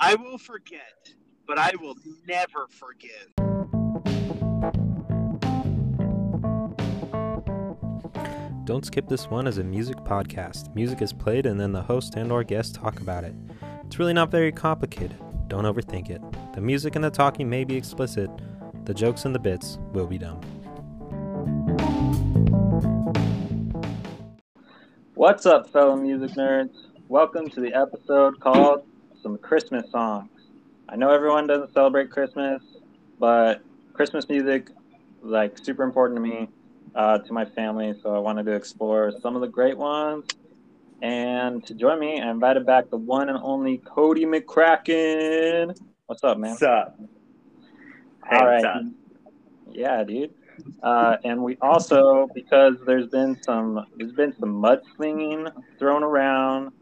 I will forget, but I will never forgive. Don't skip this one as a music podcast. Music is played and then the host and or guest talk about it. It's really not very complicated. Don't overthink it. The music and the talking may be explicit. The jokes and the bits will be dumb. What's up, fellow music nerds? Welcome to the episode called Some Christmas Songs. I know everyone doesn't celebrate Christmas, but Christmas music like super important to me uh, to my family, so I wanted to explore some of the great ones. And to join me, I invited back the one and only Cody McCracken. What's up, man? What's up? All right. Yeah, dude. Uh, and we also, because there's been some, there's been some mudslinging thrown around,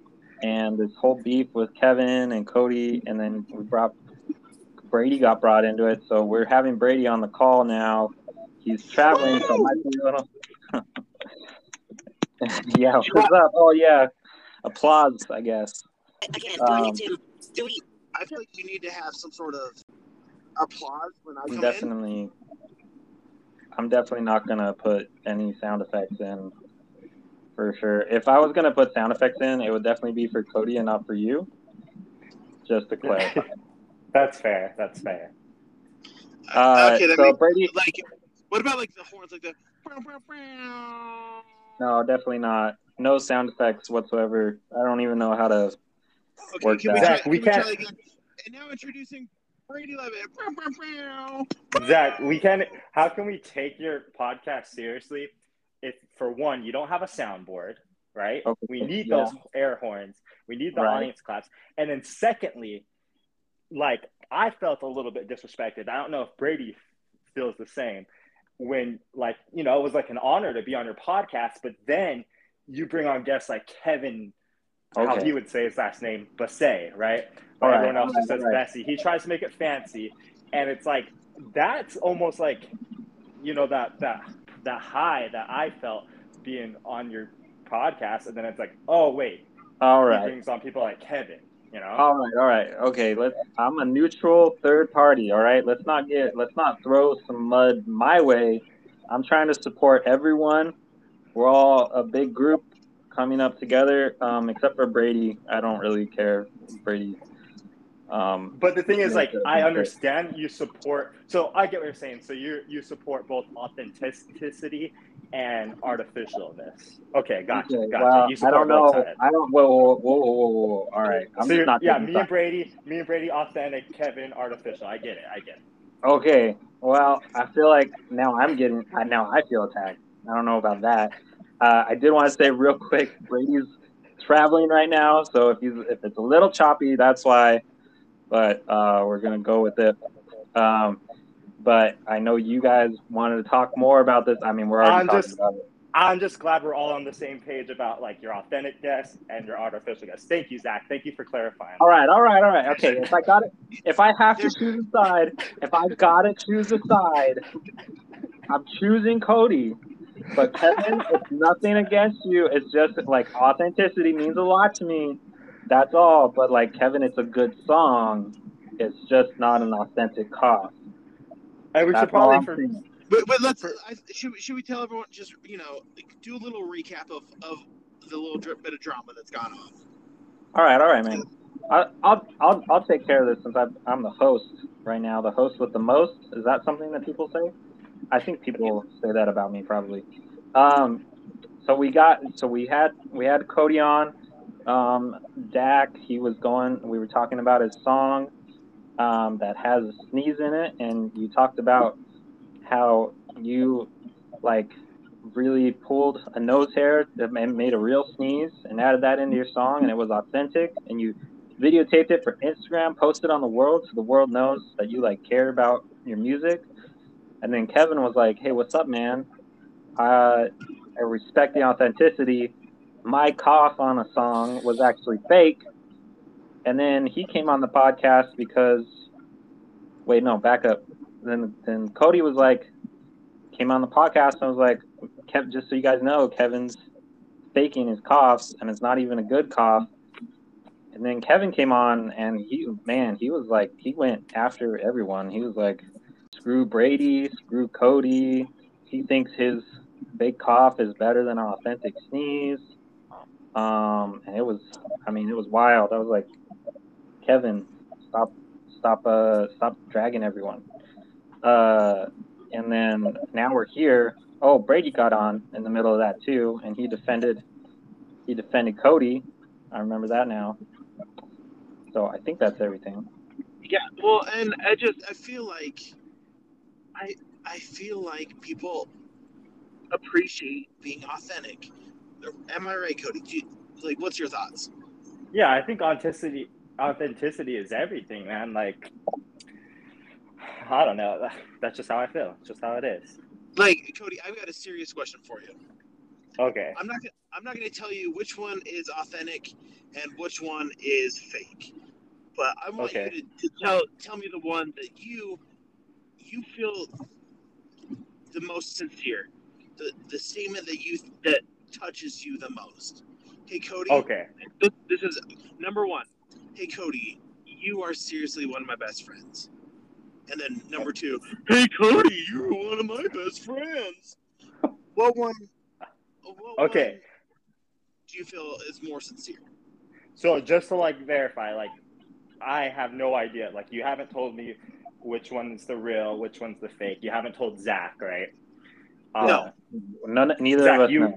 and this whole beef with Kevin and Cody, and then we brought Brady got brought into it. So we're having Brady on the call now He's traveling, so might be a little. yeah, what's up? Oh yeah, applause, I guess. Again, do um, I need to? Do we? I feel like you need to have some sort of applause when I come definitely, in. I'm definitely not gonna put any sound effects in, for sure. If I was gonna put sound effects in, it would definitely be for Cody and not for you. Just to clarify. That's fair. That's fair. Uh, okay, so means, Brady, like what about like the horns, like the? No, definitely not. No sound effects whatsoever. I don't even know how to okay, work can that. We, Zach, we, we can't. and now introducing Brady Levitt. Zach, we can. How can we take your podcast seriously if, for one, you don't have a soundboard, right? Okay. We need yeah. those air horns. We need the right. audience claps, and then secondly, like I felt a little bit disrespected. I don't know if Brady feels the same when like you know it was like an honor to be on your podcast but then you bring on guests like kevin okay. how he would say his last name Basse, right or right. everyone else just says right. bessie he tries to make it fancy and it's like that's almost like you know that that that high that i felt being on your podcast and then it's like oh wait all right he brings on people like kevin you know. All right, all right, okay. Let's. I'm a neutral third party. All right. Let's not get. Let's not throw some mud my way. I'm trying to support everyone. We're all a big group coming up together. Um, except for Brady, I don't really care. Brady. Um, but the thing is, like, I understand you support. So I get what you're saying. So you you support both authenticity and artificialness. Okay, gotcha, okay, gotcha. Well, I don't know. I don't. Whoa, whoa, whoa, whoa, whoa. All right. I'm so not yeah, me and Brady, me and Brady, authentic. Kevin, artificial. I get it. I get it. Okay. Well, I feel like now I'm getting. Now I feel attacked. I don't know about that. Uh, I did want to say real quick. Brady's traveling right now, so if he's if it's a little choppy, that's why. But uh, we're gonna go with it. Um, but I know you guys wanted to talk more about this. I mean, we're already I'm talking just, about it. I'm just glad we're all on the same page about like your authentic guest and your artificial guest. Thank you, Zach. Thank you for clarifying. All right, all right, all right. Okay, if I got it, if I have to choose a side, if I gotta choose a side, I'm choosing Cody. But Kevin, it's nothing against you. It's just like authenticity means a lot to me. That's all. But like Kevin, it's a good song. It's just not an authentic cost. And we should probably for, but, but let's I, should we, should we tell everyone just you know do a little recap of, of the little drip bit of drama that's gone on. All right, all right, man. I, I'll I'll I'll take care of this since I'm I'm the host right now, the host with the most. Is that something that people say? I think people say that about me probably. Um, so we got so we had we had Cody on. Um, Dak, he was going. We were talking about his song um, that has a sneeze in it, and you talked about how you like really pulled a nose hair that made a real sneeze and added that into your song, and it was authentic, and you videotaped it for Instagram, posted on the world so the world knows that you like care about your music. And then Kevin was like, "Hey, what's up, man? Uh, I respect the authenticity. My cough on a song was actually fake, and then he came on the podcast because, wait, no, back up. Then then Cody was like, came on the podcast and was like, Kev, just so you guys know, Kevin's faking his coughs, and it's not even a good cough. and then Kevin came on, and he man, he was like he went after everyone. He was like, screw Brady, screw Cody. He thinks his fake cough is better than an authentic sneeze. Um, and it was, I mean, it was wild. I was like, Kevin, stop, stop, uh, stop dragging everyone. Uh, and then now we're here. Oh, Brady got on in the middle of that too, and he defended, he defended Cody. I remember that now. So I think that's everything. Yeah, well, and I just I feel like I I feel like people appreciate being authentic. Am I right, Cody? You, like, what's your thoughts? Yeah, I think authenticity authenticity is everything, man. Like, I don't know. That's just how I feel. It's just how it is. Like, Cody, I've got a serious question for you. Okay. I'm not. I'm not going to tell you which one is authentic and which one is fake, but I want okay. you to, to tell tell me the one that you you feel the most sincere, the the statement that you that touches you the most. Hey Cody. Okay. This, this is number one. Hey Cody, you are seriously one of my best friends. And then number two, hey Cody, you're one of my best friends. What one? What okay. One do you feel is more sincere? So just to like verify, like I have no idea. Like you haven't told me which one's the real, which one's the fake. You haven't told Zach, right? Uh, no, none. Neither Zach, of us. You,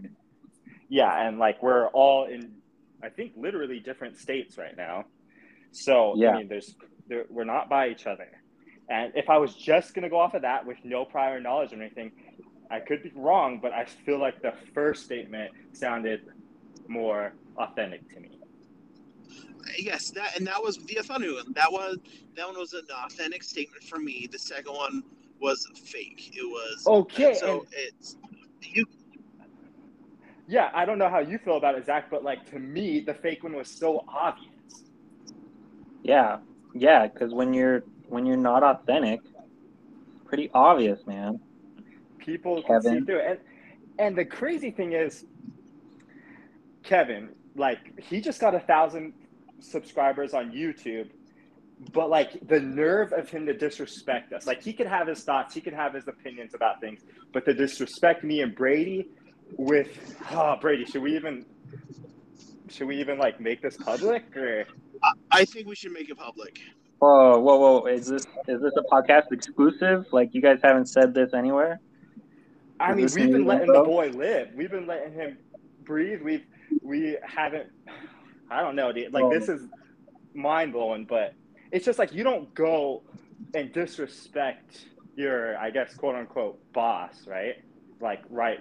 yeah, and like we're all in, I think literally different states right now. So yeah. I mean, there's there, we're not by each other. And if I was just gonna go off of that with no prior knowledge or anything, I could be wrong, but I feel like the first statement sounded more authentic to me yes, that and that was the authentic one. That was that one was an authentic statement for me. The second one was fake. It was okay. So it's you. Yeah, I don't know how you feel about it, Zach, but like to me, the fake one was so obvious. Yeah, yeah, because when you're when you're not authentic, pretty obvious, man. People Kevin. can see through it, and and the crazy thing is, Kevin, like he just got a thousand subscribers on YouTube, but like the nerve of him to disrespect us. Like he could have his thoughts, he could have his opinions about things, but to disrespect me and Brady with oh Brady, should we even should we even like make this public or I think we should make it public. Whoa, whoa, whoa! Is this is this a podcast exclusive? Like you guys haven't said this anywhere? I mean, we've been letting info? the boy live. We've been letting him breathe. We've we haven't I don't know, dude. Like this is mind blowing, but it's just like you don't go and disrespect your, I guess, quote unquote boss, right? Like right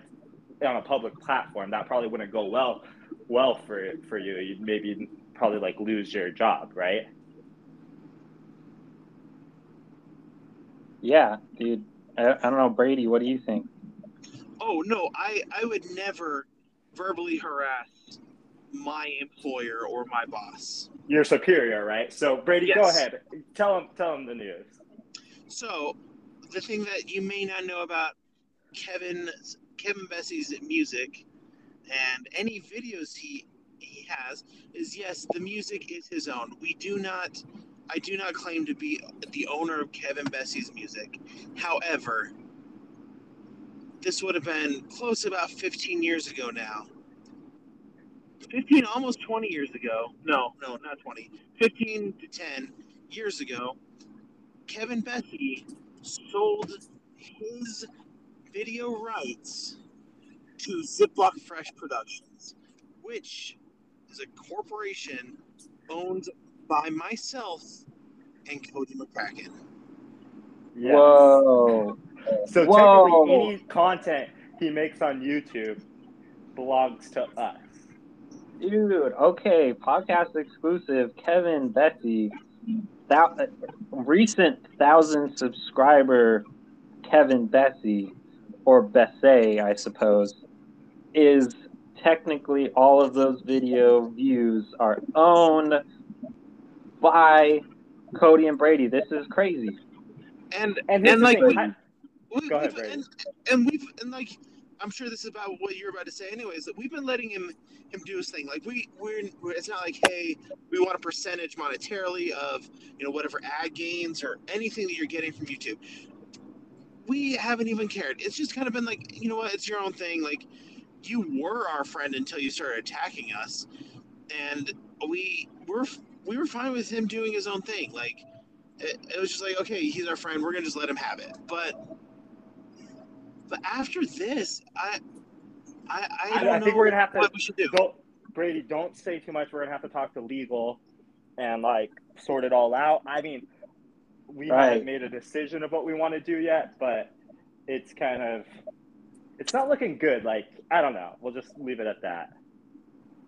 on a public platform. That probably wouldn't go well, well for for you. You'd maybe probably like lose your job, right? Yeah, dude. I, I don't know, Brady. What do you think? Oh no, I I would never verbally harass my employer or my boss. Your superior, right? So Brady, yes. go ahead. Tell him tell him the news. So the thing that you may not know about Kevin Kevin Bessie's music and any videos he he has is yes, the music is his own. We do not I do not claim to be the owner of Kevin Bessie's music. However, this would have been close about 15 years ago now 15, almost 20 years ago, no, no, not 20, 15 to 10 years ago, Kevin Bessie sold his video rights to Ziploc Fresh Productions, which is a corporation owned by myself and Cody McCracken. Yes. Whoa. So Whoa. technically, any content he makes on YouTube belongs to us. Dude, okay, podcast exclusive. Kevin Betsy, thou- recent thousand subscriber Kevin Bessie, or Bessie, I suppose, is technically all of those video views are owned by Cody and Brady. This is crazy. And and, and like we, we, go ahead, Brady. And, and we've and like I'm sure this is about what you're about to say, anyways. That we've been letting him him do his thing. Like we we're, we're it's not like hey we want a percentage monetarily of you know whatever ad gains or anything that you're getting from YouTube. We haven't even cared. It's just kind of been like you know what, it's your own thing. Like you were our friend until you started attacking us, and we were we were fine with him doing his own thing. Like it, it was just like okay, he's our friend. We're gonna just let him have it. But but after this, I I, I, I, I think we're gonna have to. What we should do. Don't, Brady, don't say too much. We're gonna have to talk to legal and like sort it all out. I mean, we right. haven't made a decision of what we want to do yet, but it's kind of it's not looking good. Like I don't know. We'll just leave it at that.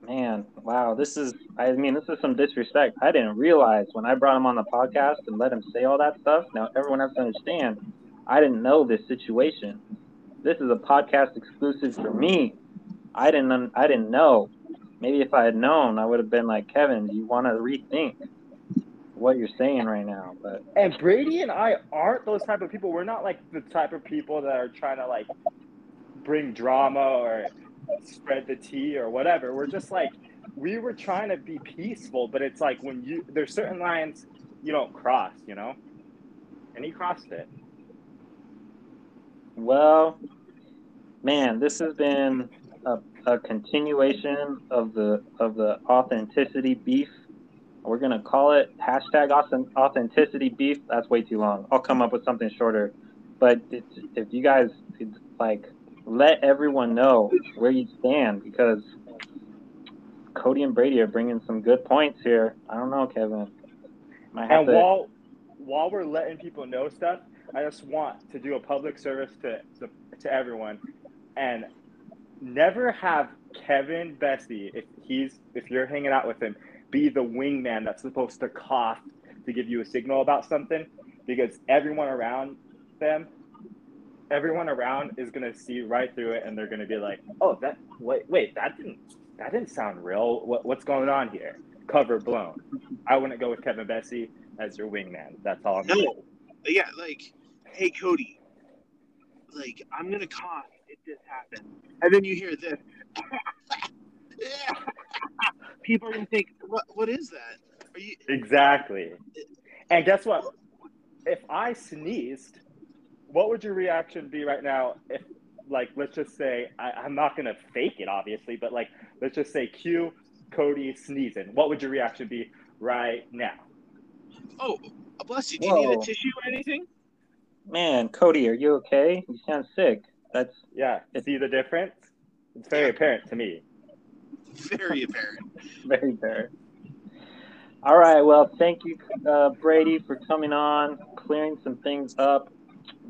Man, wow, this is I mean, this is some disrespect. I didn't realize when I brought him on the podcast and let him say all that stuff. Now everyone has to understand I didn't know this situation. This is a podcast exclusive for me. I didn't I didn't know. Maybe if I had known, I would have been like, Kevin, do you want to rethink what you're saying right now? But and Brady and I aren't those type of people. We're not like the type of people that are trying to like bring drama or spread the tea or whatever. We're just like we were trying to be peaceful, but it's like when you there's certain lines you don't cross, you know? And he crossed it. Well, man, this has been a, a continuation of the of the authenticity beef. We're gonna call it hashtag authenticity beef. That's way too long. I'll come up with something shorter. But if you guys like let everyone know where you stand because Cody and Brady are bringing some good points here. I don't know, Kevin. and to... while while we're letting people know stuff, I just want to do a public service to to, to everyone, and never have Kevin Bessie if he's if you're hanging out with him be the wingman that's supposed to cough to give you a signal about something because everyone around them everyone around is gonna see right through it, and they're gonna be like, "Oh, that wait, wait, that didn't that didn't sound real. What, what's going on here? Cover blown." I wouldn't go with Kevin Bessie as your wingman. That's all. I'm no, saying. yeah, like, hey Cody, like I'm gonna cough if this happens, and then you hear this. People are gonna think, "What? What is that?" Are you exactly? And guess what? If I sneezed what would your reaction be right now if like let's just say I, am not gonna fake it obviously, but like let's just say cue Cody sneezing. What would your reaction be right now? Oh, oh bless you. Do you need a tissue or anything? Man, Cody, are you okay? You sound sick. That's yeah. See the difference? It's very apparent to me. Very apparent. very apparent. All right. Well, thank you, uh, Brady, for coming on, clearing some things up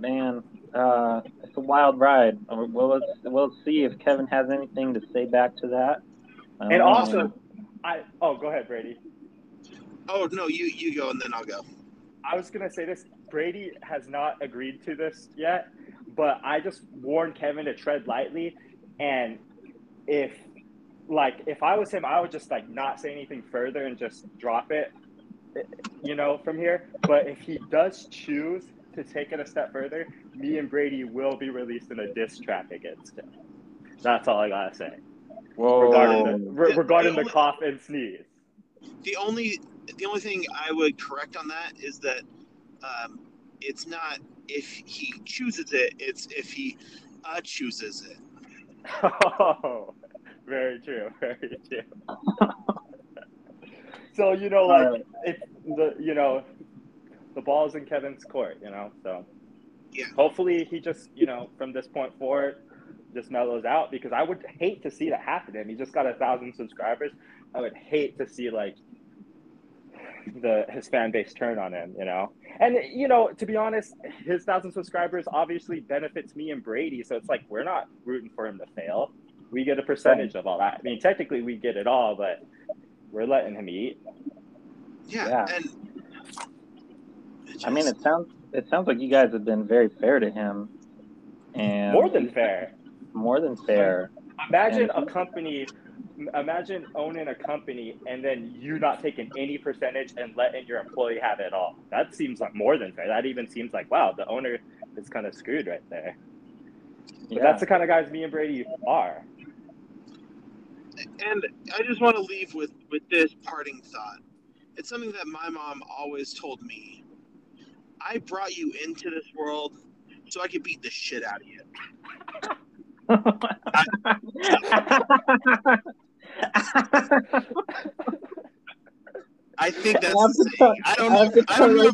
man, uh, it's a wild ride. Uh, well, let's we'll see if Kevin has anything to say back to that. And also, I oh, go ahead, Brady. Oh no, you you go and then I'll go. I was gonna say this. Brady has not agreed to this yet, but I just warned Kevin to tread lightly, and if like if I was him, I would just like not say anything further and just drop it, you know, from here. But if he does choose to take it a step further, me and Brady will be released in a diss track against him. That's all I gotta say. Whoa. Regarding the, re- regarding the, the cough and sneeze. The only the only thing I would correct on that is that um, it's not if he chooses it; it's if he uh, chooses it. Oh, very true. Very true. so you know, like um, if the you know the ball's in Kevin's court, you know. So yeah. hopefully he just, you know, from this point forward, just mellows out because I would hate to see that happen him. He just got a thousand subscribers. I would hate to see like the his fan base turn on him, you know. And you know, to be honest, his thousand subscribers obviously benefits me and Brady. So it's like we're not rooting for him to fail. We get a percentage of all that. I mean, technically we get it all, but we're letting him eat. Yeah, yeah. and just... I mean, it sounds it sounds like you guys have been very fair to him, and more than fair. More than fair. Imagine and... a company. Imagine owning a company and then you're not taking any percentage and letting your employee have it all. That seems like more than fair. That even seems like wow, the owner is kind of screwed right there. But yeah. that's the kind of guys me and Brady are. And I just want to leave with with this parting thought. It's something that my mom always told me. I brought you into this world so I could beat the shit out of you. I think that's the saying. I don't know. I don't know.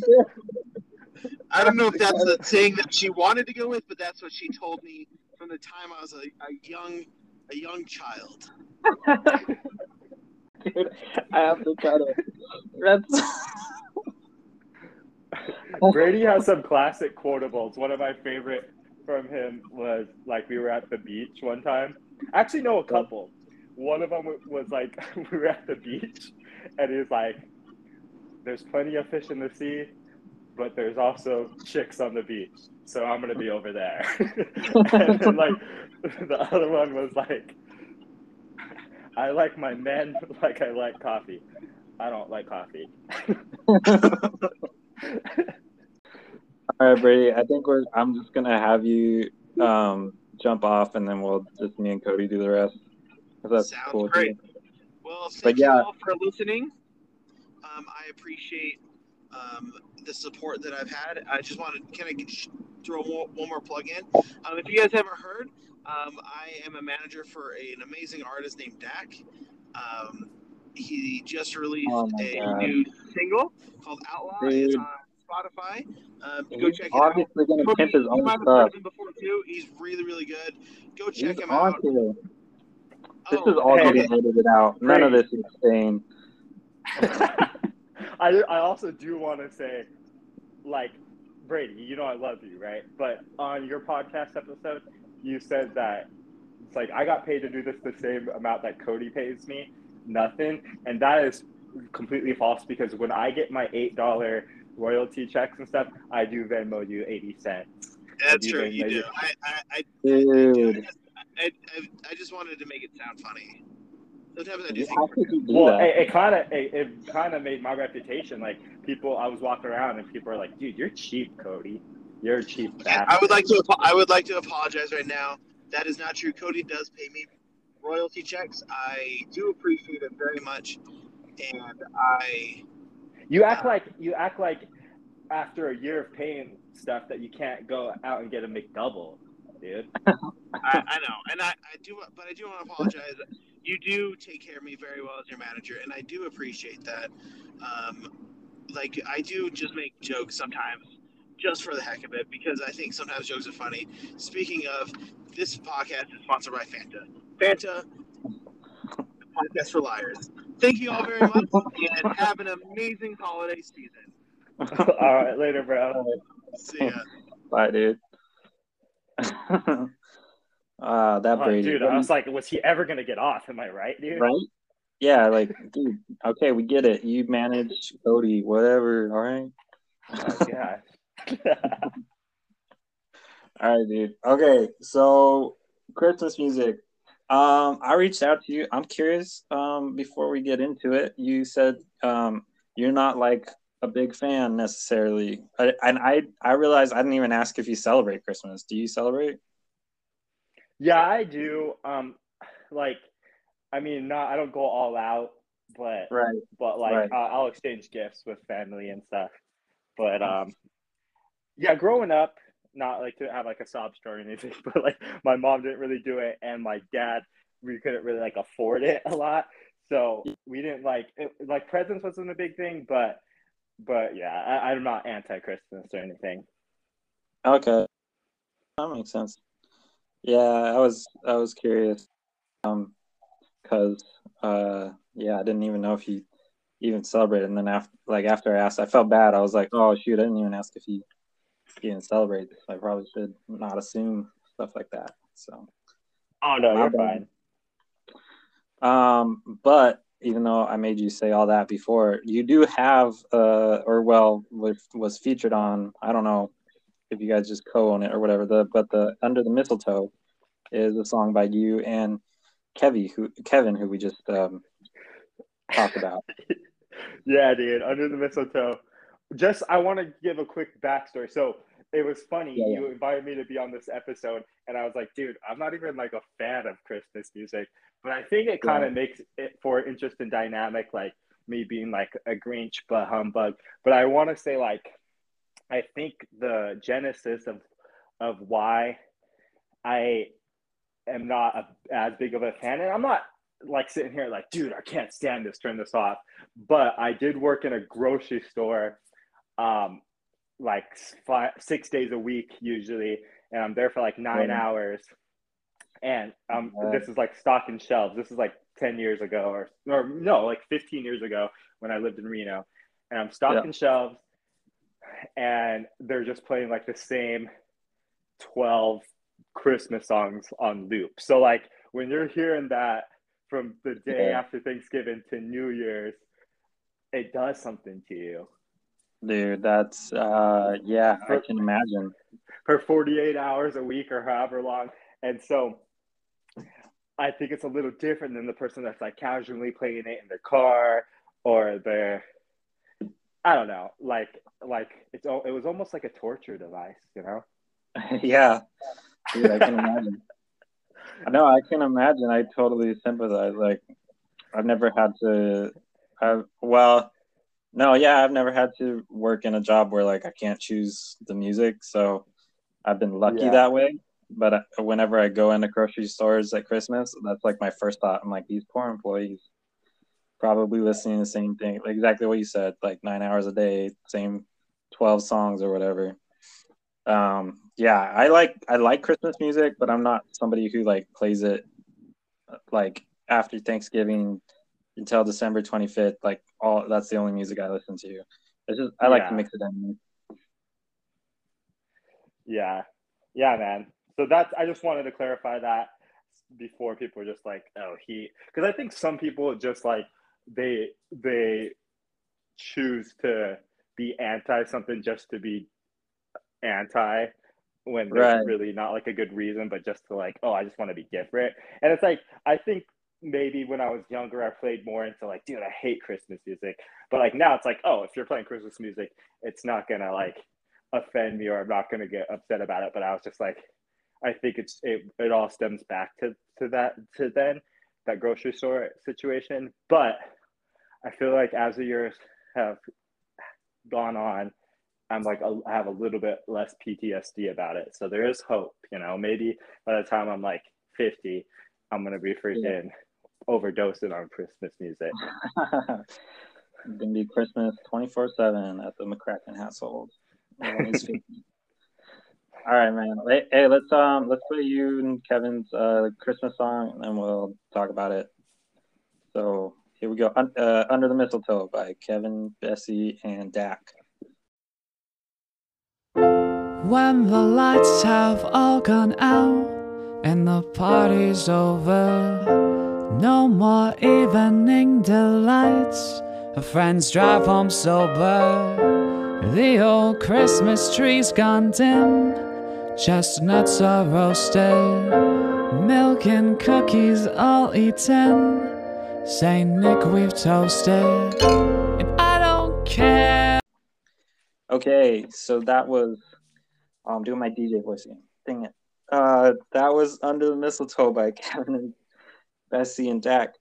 I don't know if that's the saying that she wanted to go with, but that's what she told me from the time I was a, a young a young child. Dude, I have to try to. That's. Brady has some classic quotables. One of my favorite from him was like we were at the beach one time. Actually, no, a couple. One of them was like we were at the beach, and he's like, "There's plenty of fish in the sea, but there's also chicks on the beach, so I'm gonna be over there." and then, like the other one was like, "I like my men like I like coffee. I don't like coffee." All right, Brady. I think we're. I'm just gonna have you um, jump off, and then we'll just me and Cody do the rest. That's Sounds cool great. Well, thank but, yeah. you all for listening. Um, I appreciate um, the support that I've had. I just wanted to kind of throw one more plug in. Um, if you guys haven't heard, um, I am a manager for a, an amazing artist named Dak. Um, he just released oh a God. new single called Outlaw. Dude. It's on Spotify. Um, go check it out. obviously going to pimp his own stuff. Him before too. He's really, really good. Go check He's him out. To. This oh, is all hey, getting edited out. None of this is staying. I, I also do want to say, like, Brady, you know I love you, right? But on your podcast episode, you said that it's like I got paid to do this the same amount that Cody pays me, nothing, and that is completely false because when I get my eight dollar royalty checks and stuff, I do Venmo you eighty cents. That's true. You do. I, I, I, Dude. I, I, I, just wanted to make it sound funny. Sometimes I do think. Well, it, it kind of it, it kind of made my reputation like people. I was walking around and people are like, "Dude, you're cheap, Cody. You're cheap." I would like to. I would like to apologize right now. That is not true. Cody does pay me royalty checks. I do appreciate it very much, and I you act like you act like after a year of paying stuff that you can't go out and get a McDouble, dude. I, I, know, and I, I do, but I do want to apologize. You do take care of me very well as your manager, and I do appreciate that. Um, like I do just make jokes sometimes, just for the heck of it, because I think sometimes jokes are funny. Speaking of, this podcast is sponsored by Fanta. Fanta, podcast for liars. Thank you all very much, and have an amazing holiday season. all right, later, bro. See ya. Bye, dude. Ah, uh, that oh, Brady. Dude, I was like, was he ever gonna get off? Am I right, dude? Right? Yeah, like, dude. Okay, we get it. You manage Cody, whatever. All right. Oh gosh. all right, dude. Okay, so Christmas music. Um, I reached out to you. I'm curious. Um, before we get into it, you said um, you're not like a big fan necessarily, I, and I I realized I didn't even ask if you celebrate Christmas. Do you celebrate? Yeah, I do. Um, like, I mean, not I don't go all out, but right, but like right. Uh, I'll exchange gifts with family and stuff. But um, yeah, growing up, not like to have like a sob story or anything, but like my mom didn't really do it, and my dad we couldn't really like afford it a lot, so we didn't like it, like presents wasn't a big thing, but but yeah, I, I'm not anti Christmas or anything. Okay, that makes sense. Yeah, I was I was curious, um, cause uh yeah, I didn't even know if he even celebrated, and then after like after I asked, I felt bad. I was like, oh shoot, I didn't even ask if he even celebrate. I probably should not assume stuff like that. So. Oh no, you're fine. Um, but even though I made you say all that before, you do have, uh, or well, was featured on. I don't know if you guys just co-own it or whatever. The but the Under the Mistletoe is a song by you and Kevin, who Kevin, who we just um, talked about. yeah, dude, Under the Mistletoe. Just I want to give a quick backstory. So it was funny. Yeah, yeah. You invited me to be on this episode, and I was like, dude, I'm not even like a fan of Christmas music, but I think it kind of yeah. makes it for interesting dynamic, like me being like a Grinch but humbug. But I want to say like, I think the genesis of of why I am not a, as big of a fan, and I'm not like sitting here like, dude, I can't stand this. Turn this off. But I did work in a grocery store, um, like five, six days a week usually, and I'm there for like nine mm-hmm. hours. And um, this is like stocking shelves. This is like ten years ago, or or no, like fifteen years ago when I lived in Reno, and I'm stocking yeah. shelves, and they're just playing like the same twelve Christmas songs on loop. So like when you're hearing that from the day yeah. after Thanksgiving to New Year's, it does something to you. Dude, that's uh yeah, for, I can imagine. For 48 hours a week or however long. And so I think it's a little different than the person that's like casually playing it in their car or they're I don't know, like like it's it was almost like a torture device, you know? yeah. Dude, I can imagine. No, I can imagine. I totally sympathize. Like, I've never had to. Have, well, no, yeah, I've never had to work in a job where like I can't choose the music. So I've been lucky yeah. that way. But uh, whenever I go into grocery stores at Christmas, that's like my first thought. I'm like, these poor employees probably listening to the same thing, exactly what you said, like nine hours a day, same 12 songs or whatever. Um, yeah, I like I like Christmas music, but I'm not somebody who like plays it like after Thanksgiving until December 25th. Like all that's the only music I listen to. It's just I like yeah. to mix it in. Yeah, yeah, man. So that's I just wanted to clarify that before people are just like, oh, he, because I think some people just like they they choose to be anti something just to be anti when there's right. really not like a good reason, but just to like, oh, I just want to be different. And it's like, I think maybe when I was younger, I played more into like, dude, I hate Christmas music. But like now it's like, oh, if you're playing Christmas music, it's not gonna like offend me or I'm not gonna get upset about it. But I was just like, I think it's it, it all stems back to to that to then that grocery store situation. But I feel like as the years have gone on, I'm like I have a little bit less PTSD about it. So there is hope, you know. Maybe by the time I'm like 50, I'm gonna be freaking. Overdosing on Christmas music. it's gonna be Christmas 24 seven at the McCracken household. All right, man. Hey, let's um let's play you and Kevin's uh Christmas song, and then we'll talk about it. So here we go. Uh, Under the Mistletoe by Kevin, Bessie, and Dak. When the lights have all gone out and the party's over, no more evening delights. Her friends drive home sober. The old Christmas tree's gone dim. Chestnuts are roasted, milk and cookies all eaten. Saint Nick we've toasted, and I don't care. Okay, so that was I'm doing my DJ voice again. Dang it. Uh, that was Under the Mistletoe by Kevin, Bessie, and Dak.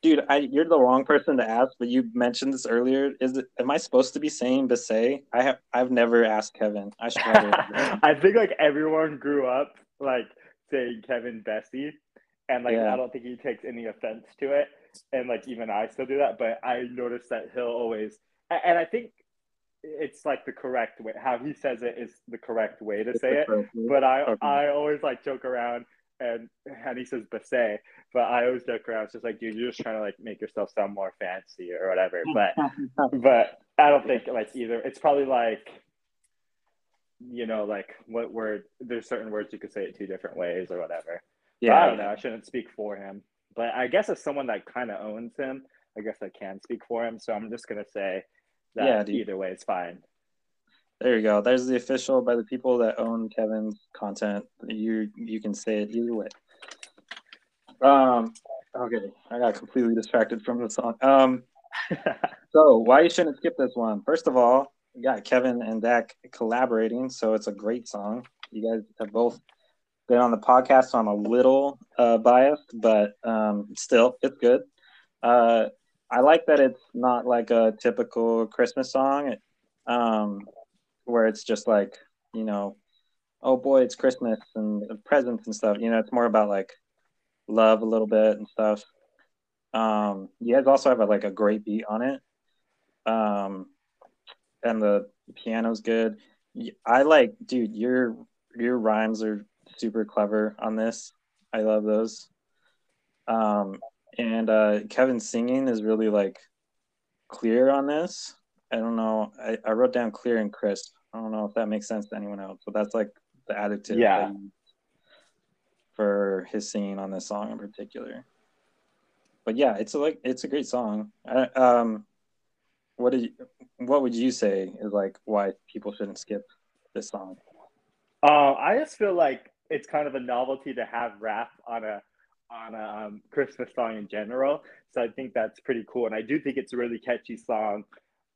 Dude, I, you're the wrong person to ask, but you mentioned this earlier. Is it? Am I supposed to be saying Bessie? I have. I've never asked Kevin. I should. I think like everyone grew up like saying Kevin Bessie, and like yeah. I don't think he takes any offense to it. And like even I still do that, but I noticed that he'll always. And I think it's like the correct way. How he says it is the correct way to say it. But I. I always like joke around and and he says Basset, but I always joke around. It's just like, dude, you're just trying to like make yourself sound more fancy or whatever. But but I don't think like either. It's probably like you know like what word. There's certain words you could say it two different ways or whatever. Yeah, but I don't know. I shouldn't speak for him, but I guess as someone that kind of owns him, I guess I can speak for him. So I'm just gonna say that yeah, either way, it's fine. There you go. There's the official by the people that own Kevin's content. You you can say it either way. Um. Okay, I got completely distracted from the song. Um. so why you shouldn't skip this one? First of all, we got Kevin and Zach collaborating, so it's a great song. You guys have both been on the podcast, so I'm a little uh, biased, but um, still, it's good. Uh, I like that it's not like a typical Christmas song, um, where it's just like you know, oh boy, it's Christmas and presents and stuff. You know, it's more about like love a little bit and stuff. Um, you guys also have a, like a great beat on it. Um, and the piano's good. I like, dude, your your rhymes are super clever on this. I love those. Um, and uh, Kevin's singing is really like clear on this. I don't know. I, I wrote down clear and crisp. I don't know if that makes sense to anyone else, but that's like the attitude. Yeah. For his singing on this song in particular. But yeah, it's a, like it's a great song. I, um, what did you, what would you say is like why people shouldn't skip this song? Uh, I just feel like it's kind of a novelty to have rap on a on a um, Christmas song in general. So I think that's pretty cool, and I do think it's a really catchy song.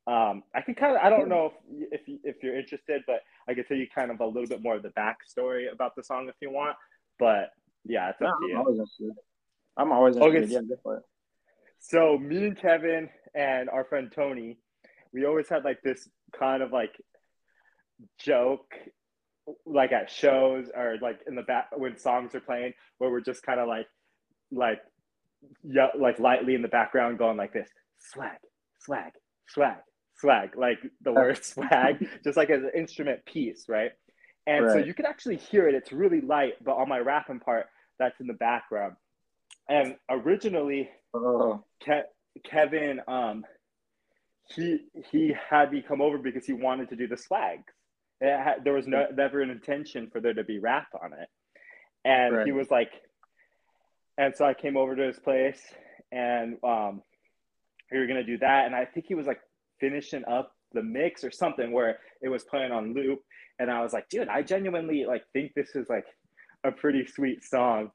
Um, I can kind of I don't know if if if you're interested, but I can tell you kind of a little bit more of the backstory about the song if you want. But yeah, it's up no, to. I'm always interested. I'm always interested. Okay, yeah, so me and Kevin and our friend Tony, we always had like this kind of like joke like at shows or like in the back when songs are playing where we're just kind of like like yeah like lightly in the background going like this swag swag swag swag like the word swag just like as an instrument piece right and right. so you can actually hear it it's really light but on my rapping part that's in the background and originally oh. Ke- kevin um he he had me come over because he wanted to do the swags had, there was no, never an intention for there to be rap on it. And right. he was like, and so I came over to his place and um, we were going to do that. And I think he was like finishing up the mix or something where it was playing on loop. And I was like, dude, I genuinely like think this is like a pretty sweet song.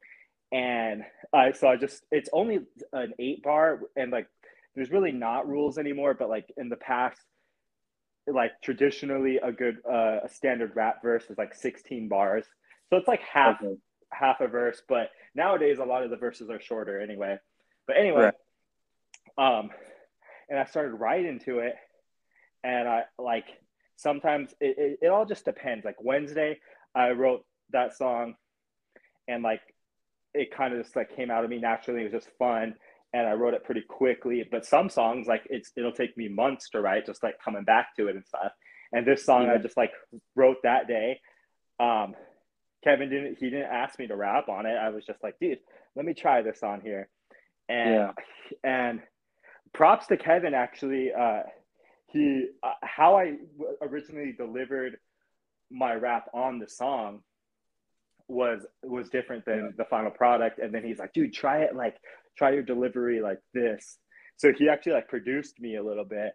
And I, so I just, it's only an eight bar and like, there's really not rules anymore, but like in the past, like traditionally a good uh, a standard rap verse is like 16 bars so it's like half okay. half a verse but nowadays a lot of the verses are shorter anyway but anyway right. um and i started writing to it and i like sometimes it, it, it all just depends like wednesday i wrote that song and like it kind of just like came out of me naturally it was just fun and I wrote it pretty quickly. But some songs, like it's it'll take me months to write, just like coming back to it and stuff. And this song, yeah. I just like wrote that day. Um, Kevin didn't he didn't ask me to rap on it. I was just like, dude, let me try this on here. And yeah. and props to Kevin actually. Uh, he uh, how I originally delivered my rap on the song was was different than yeah. the final product and then he's like dude try it like try your delivery like this. So he actually like produced me a little bit,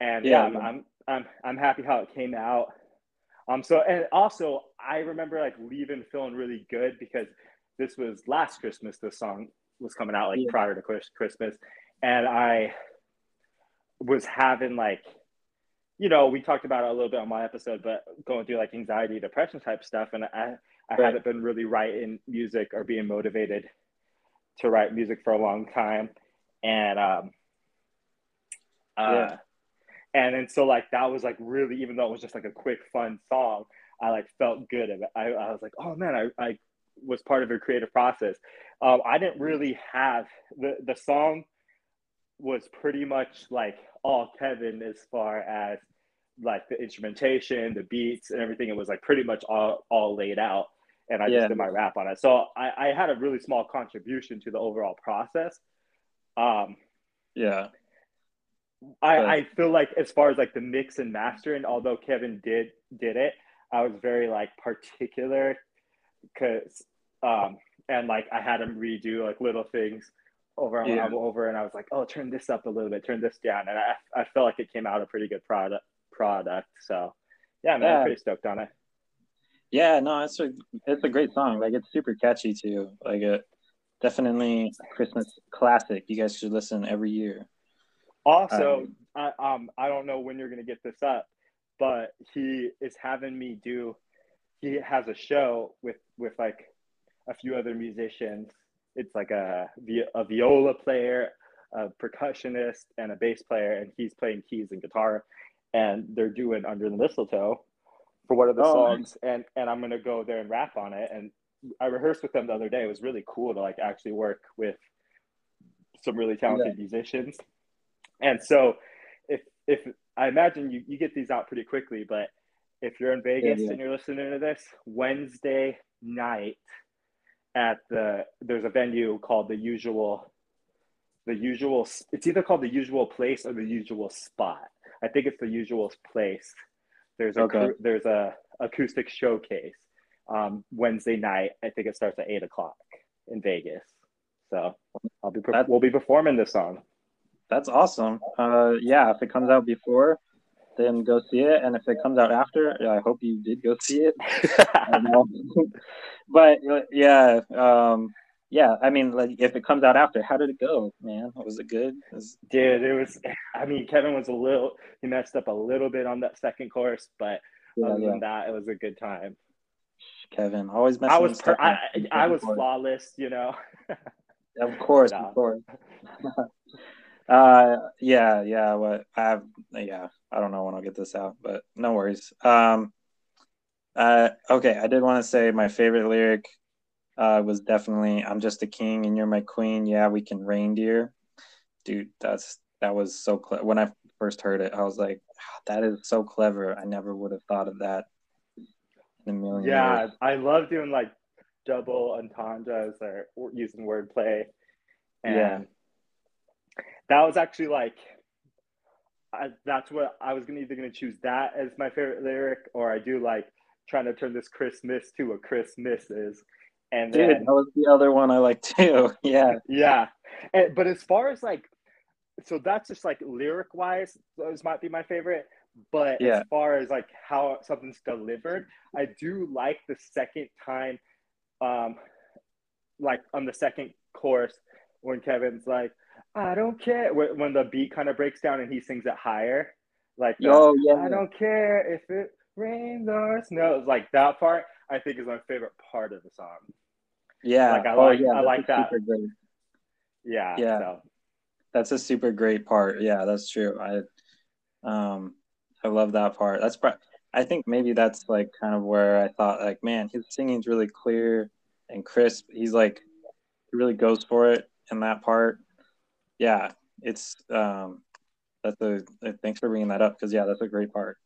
and yeah, yeah I'm, I'm I'm I'm happy how it came out. Um, so and also I remember like leaving feeling really good because this was last Christmas. This song was coming out like yeah. prior to Christmas, and I was having like, you know, we talked about it a little bit on my episode, but going through like anxiety, depression type stuff, and I I right. hadn't been really writing music or being motivated to write music for a long time, and um, uh, yeah. and and so like that was like really even though it was just like a quick fun song, I like felt good it. I, I was like, oh man, I, I was part of a creative process. Um, I didn't really have the the song was pretty much like all Kevin as far as like the instrumentation, the beats, and everything. It was like pretty much all all laid out and I yeah. just did my rap on it. So I, I had a really small contribution to the overall process. Um, yeah. I, I feel like as far as like the mix and mastering, although Kevin did did it, I was very like particular because um and like I had him redo like little things over and yeah. over and I was like, oh turn this up a little bit, turn this down. And I I felt like it came out a pretty good product product. So yeah, man, yeah. I'm pretty stoked on it. Yeah, no, it's a it's a great song. Like it's super catchy too. Like it definitely Christmas classic. You guys should listen every year. Also, um, I um I don't know when you're gonna get this up, but he is having me do. He has a show with with like a few other musicians. It's like a a viola player, a percussionist, and a bass player, and he's playing keys and guitar, and they're doing Under the Mistletoe for one of the oh, songs, nice. and and I'm gonna go there and rap on it. And I rehearsed with them the other day. It was really cool to like actually work with some really talented yeah. musicians. And so, if if I imagine you, you get these out pretty quickly, but if you're in Vegas yeah, yeah. and you're listening to this Wednesday night at the there's a venue called the usual the usual it's either called the usual place or the usual spot. I think it's the usual place. There's a okay. there's a acoustic showcase um, wednesday night. I think it starts at eight o'clock in vegas. So i'll be we'll be performing this song. That's awesome. Uh, yeah if it comes out before then go see it. And if it comes out after, I hope you did go see it. but yeah, um, yeah. I mean, like if it comes out after, how did it go, man? Was it good? Was... Dude, it was. I mean, Kevin was a little. He messed up a little bit on that second course, but yeah, other yeah. than that, it was a good time. Kevin always messing. I was. Per- I, I was flawless, you know. of course, no. of course. uh, yeah, yeah. What I have, yeah. I don't know when I'll get this out, but no worries. Um, uh, okay, I did want to say my favorite lyric uh, was definitely "I'm just a king and you're my queen." Yeah, we can reindeer, dude. That's that was so clever. When I first heard it, I was like, "That is so clever." I never would have thought of that in a million. Yeah, years. I love doing like double entendres or using wordplay, and yeah. that was actually like I, that's what I was gonna either gonna choose that as my favorite lyric, or I do like trying to turn this Christmas to a Christmas is. And Dude, then, that was the other one I like too. Yeah, yeah. And, but as far as like, so that's just like lyric wise, those might be my favorite. But yeah. as far as like how something's delivered, I do like the second time, um, like on the second chorus when Kevin's like, I don't care when the beat kind of breaks down and he sings it higher, like the, oh yeah, I don't care if it rains or snows. Like that part, I think is my favorite part of the song. Yeah, like I oh, like yeah, I like that. Yeah, yeah, so. that's a super great part. Yeah, that's true. I um I love that part. That's I think maybe that's like kind of where I thought like, man, his singing's really clear and crisp. He's like he really goes for it in that part yeah, it's um, that's a thanks for bringing that up because yeah, that's a great part.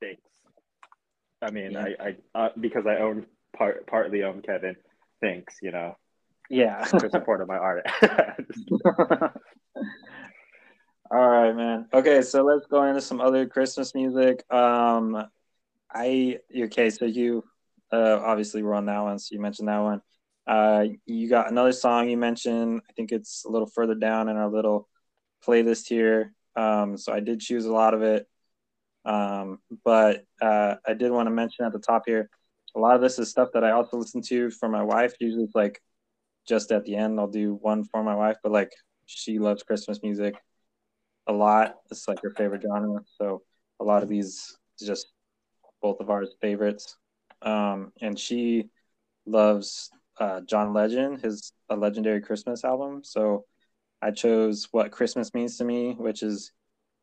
Thanks. I mean, yeah. I I uh, because I own part partly own Kevin. Thanks, you know. Yeah, for supporting my art. All right, man. Okay, so let's go into some other Christmas music. Um, I okay, so you uh, obviously were on that one, so you mentioned that one. Uh, you got another song you mentioned. I think it's a little further down in our little playlist here. Um, so I did choose a lot of it. Um, but uh, I did want to mention at the top here, a lot of this is stuff that I also listen to for my wife. Usually it's like just at the end, I'll do one for my wife, but like she loves Christmas music a lot. It's like her favorite genre. So a lot of these just both of ours favorites. Um, and she loves uh, John Legend, his a legendary Christmas album. So I chose "What Christmas Means to Me," which is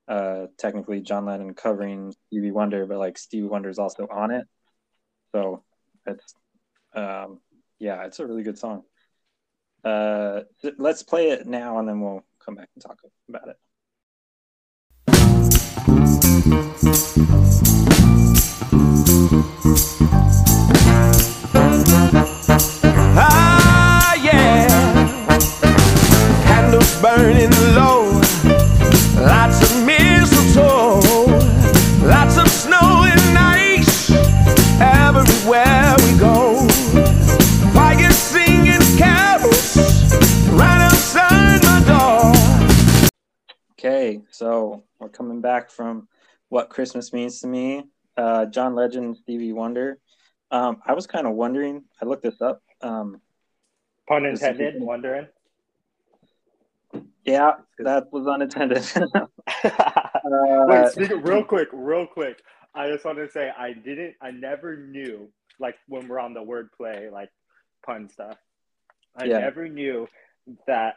uh, technically John Lennon covering Stevie Wonder, but like Stevie Wonder is also on it. So it's um, yeah, it's a really good song. Uh, let's play it now, and then we'll come back and talk about it. Okay, so we're coming back from what Christmas means to me. Uh, John Legend, Stevie Wonder. Um, I was kind of wondering. I looked this up. Um, Pun intended. Wondering Yeah, that was unintended. uh, Wait, speak real quick, real quick. I just wanted to say I didn't, I never knew, like when we're on the wordplay, like pun stuff. I yeah. never knew that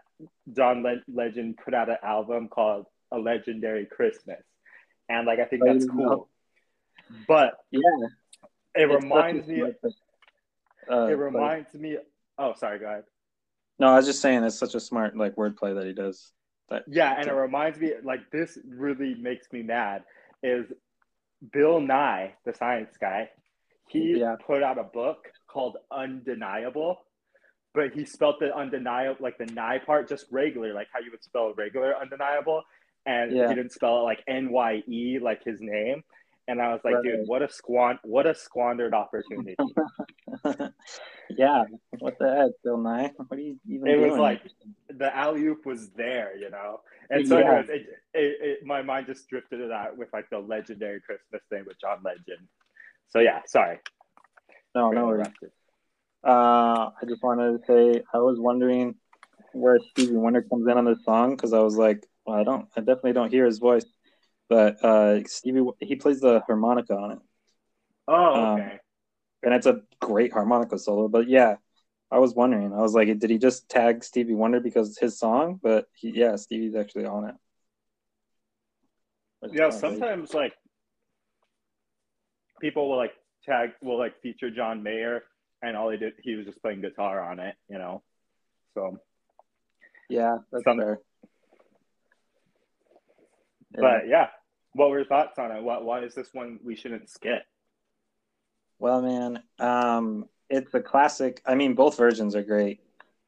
John Le- Legend put out an album called A Legendary Christmas, and like I think that's cool. But yeah, it it's reminds me. Uh, it reminds me. Oh, sorry. Go ahead. No, I was just saying it's such a smart like wordplay that he does. That yeah, and it reminds me like this really makes me mad. Is Bill Nye, the science guy, he yeah. put out a book called Undeniable, but he spelled the undeniable like the nye part just regular, like how you would spell regular undeniable, and yeah. he didn't spell it like N Y E like his name. And I was like, right. dude, what a squan what a squandered opportunity. yeah. What the heck, Bill Nye? What are you even It doing? was like the alley oop was there, you know? And so yeah. anyways, it, it, it, my mind just drifted to that with like the legendary Christmas thing with John Legend. So yeah, sorry. No, no worries. Uh, I just wanted to say I was wondering where Stevie Wonder comes in on this song because I was like, well, I don't, I definitely don't hear his voice, but uh, Stevie he plays the harmonica on it. Oh, um, okay. Um, and it's a great harmonica solo. But yeah, I was wondering. I was like, did he just tag Stevie Wonder because it's his song? But he, yeah, Stevie's actually on it. Yeah, sometimes great. like people will like tag will like feature John Mayer and all he did he was just playing guitar on it, you know. So yeah, that's some, fair. But yeah, what were your thoughts on it? What why is this one we shouldn't skip? Well, man, um, it's a classic. I mean, both versions are great.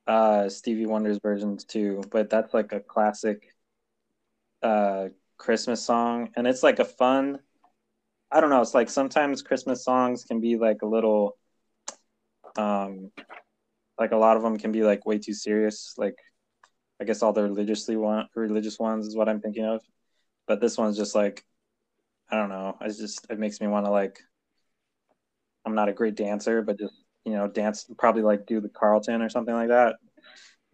Uh, Stevie Wonder's versions too, but that's like a classic uh, Christmas song, and it's like a fun. I don't know. It's like sometimes Christmas songs can be like a little um, like a lot of them can be like way too serious. Like, I guess all the religiously one religious ones is what I'm thinking of, but this one's just like, I don't know. It's just it makes me want to like. I'm not a great dancer, but just you know dance probably like do the Carlton or something like that.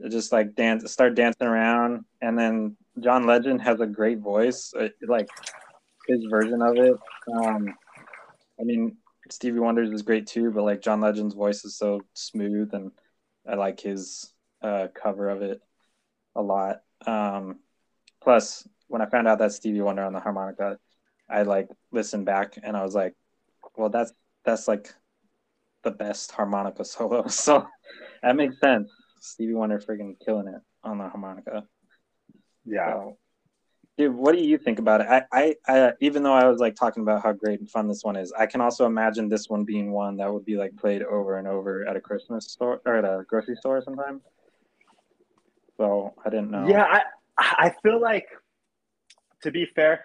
Just like dance, start dancing around, and then John Legend has a great voice, it, like his version of it. Um, I mean, Stevie Wonder's is great too, but like John Legend's voice is so smooth, and I like his uh, cover of it a lot. Um, plus, when I found out that Stevie Wonder on the harmonica, I like listened back and I was like, well, that's that's like the best harmonica solo. So that makes sense. Stevie Wonder freaking killing it on the harmonica. Yeah. So, Dude, what do you think about it? I, I, I, even though I was like talking about how great and fun this one is, I can also imagine this one being one that would be like played over and over at a Christmas store or at a grocery store sometime. So I didn't know. Yeah, I, I feel like, to be fair,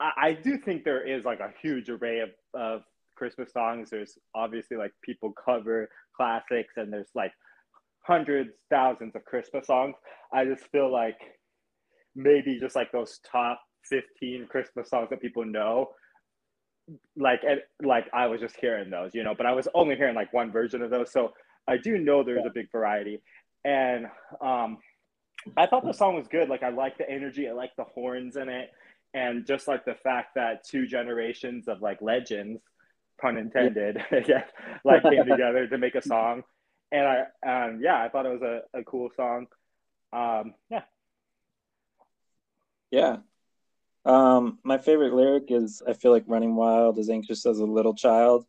I, I do think there is like a huge array of, of Christmas songs. There's obviously like people cover classics, and there's like hundreds, thousands of Christmas songs. I just feel like maybe just like those top 15 Christmas songs that people know. Like, and, like I was just hearing those, you know, but I was only hearing like one version of those. So I do know there's a big variety. And um, I thought the song was good. Like, I like the energy, I like the horns in it. And just like the fact that two generations of like legends, pun intended, yeah, like came together to make a song. And I, um, yeah, I thought it was a, a cool song. Um, yeah, yeah. Um, my favorite lyric is I feel like running wild as anxious as a little child.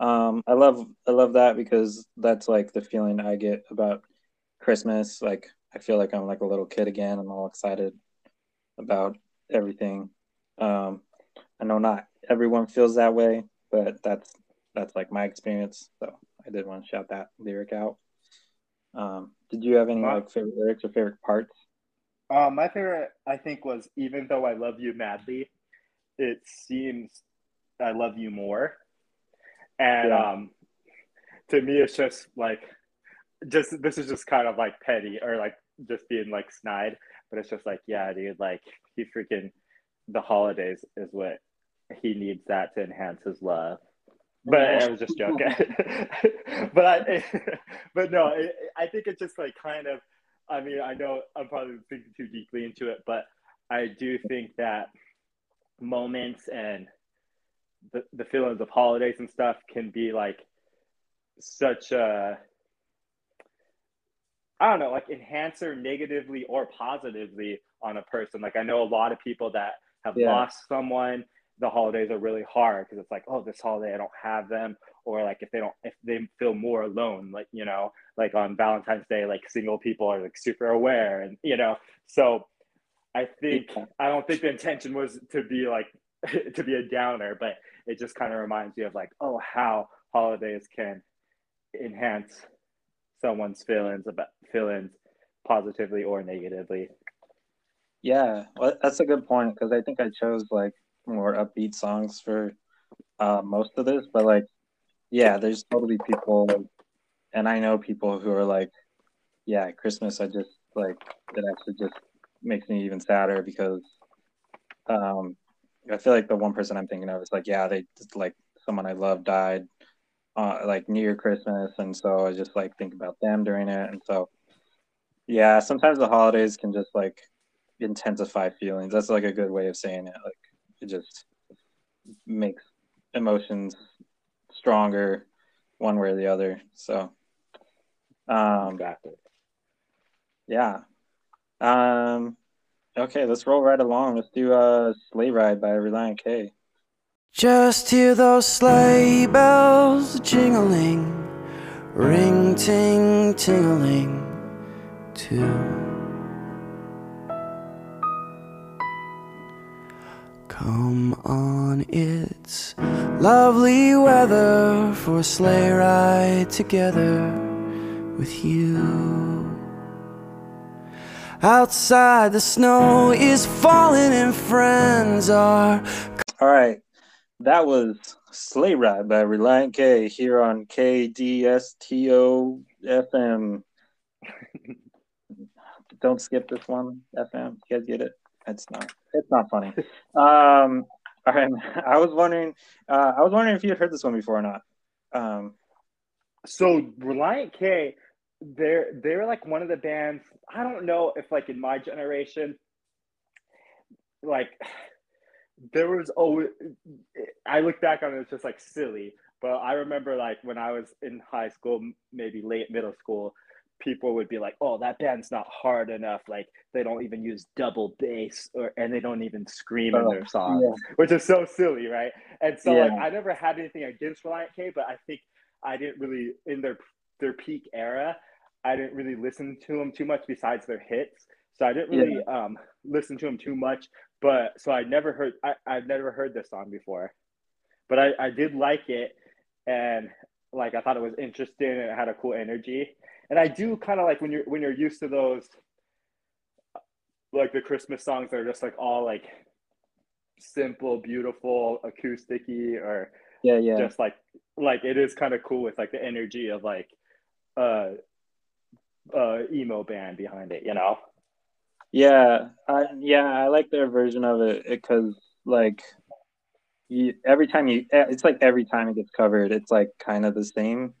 Um, I love I love that because that's like the feeling I get about Christmas. Like I feel like I'm like a little kid again. I'm all excited about everything. Um, I know not everyone feels that way, but that's that's like my experience. So I did want to shout that lyric out. Um, did you have any like favorite lyrics or favorite parts? Uh, my favorite, I think, was even though I love you madly, it seems I love you more. And yeah. um, to me, it's just like, just this is just kind of like petty or like just being like snide, but it's just like, yeah, dude, like he freaking the holidays is what he needs that to enhance his love. But I was just joking. but I, but no, I think it's just like kind of I mean, I know I'm probably thinking too deeply into it, but I do think that moments and the, the feelings of holidays and stuff can be like such a I don't know, like enhancer negatively or positively on a person. Like I know a lot of people that have yeah. lost someone. The holidays are really hard because it's like, oh, this holiday I don't have them, or like if they don't, if they feel more alone, like you know, like on Valentine's Day, like single people are like super aware, and you know, so I think I don't think the intention was to be like to be a downer, but it just kind of reminds you of like, oh, how holidays can enhance someone's feelings about feelings positively or negatively. Yeah, well, that's a good point because I think I chose like more upbeat songs for uh, most of this, but like, yeah, there's totally people, and I know people who are like, yeah, Christmas. I just like it actually just makes me even sadder because um, I feel like the one person I'm thinking of is like, yeah, they like someone I love died, uh, like near Christmas, and so I just like think about them during it, and so yeah, sometimes the holidays can just like intensify feelings. That's like a good way of saying it. Like it just makes emotions stronger one way or the other. So um exactly. Yeah. Um okay, let's roll right along. Let's do a uh, sleigh ride by Relient K. Just hear those sleigh bells jingling, ring ting tingling too. Come on, it's lovely weather for a sleigh ride together with you. Outside, the snow is falling and friends are. All right, that was Sleigh Ride by Relient K here on KDSTO FM. Don't skip this one, FM. You guys get it? It's not. It's not funny. Um, all right. I was wondering. Uh, I was wondering if you had heard this one before or not. Um, so Relient K, they're they're like one of the bands. I don't know if like in my generation, like there was always. I look back on it, it's just like silly. But I remember like when I was in high school, maybe late middle school, people would be like, "Oh, that band's not hard enough. Like they don't even use double bass, or and they don't even scream oh, in their songs, yeah. which is so silly, right?" And so yeah. like I never had anything against Relient K, but I think I didn't really in their their peak era, I didn't really listen to them too much besides their hits. So I didn't really yeah. um, listen to them too much. But so I never heard I, I've never heard this song before, but I, I did like it, and like I thought it was interesting and it had a cool energy. And I do kind of like when you're when you're used to those like the Christmas songs that are just like all like simple, beautiful, acousticy, or yeah, yeah, just like like it is kind of cool with like the energy of like uh uh emo band behind it, you know. Yeah, I, yeah, I like their version of it because like you, every time you, it's like every time it gets covered, it's like kind of the same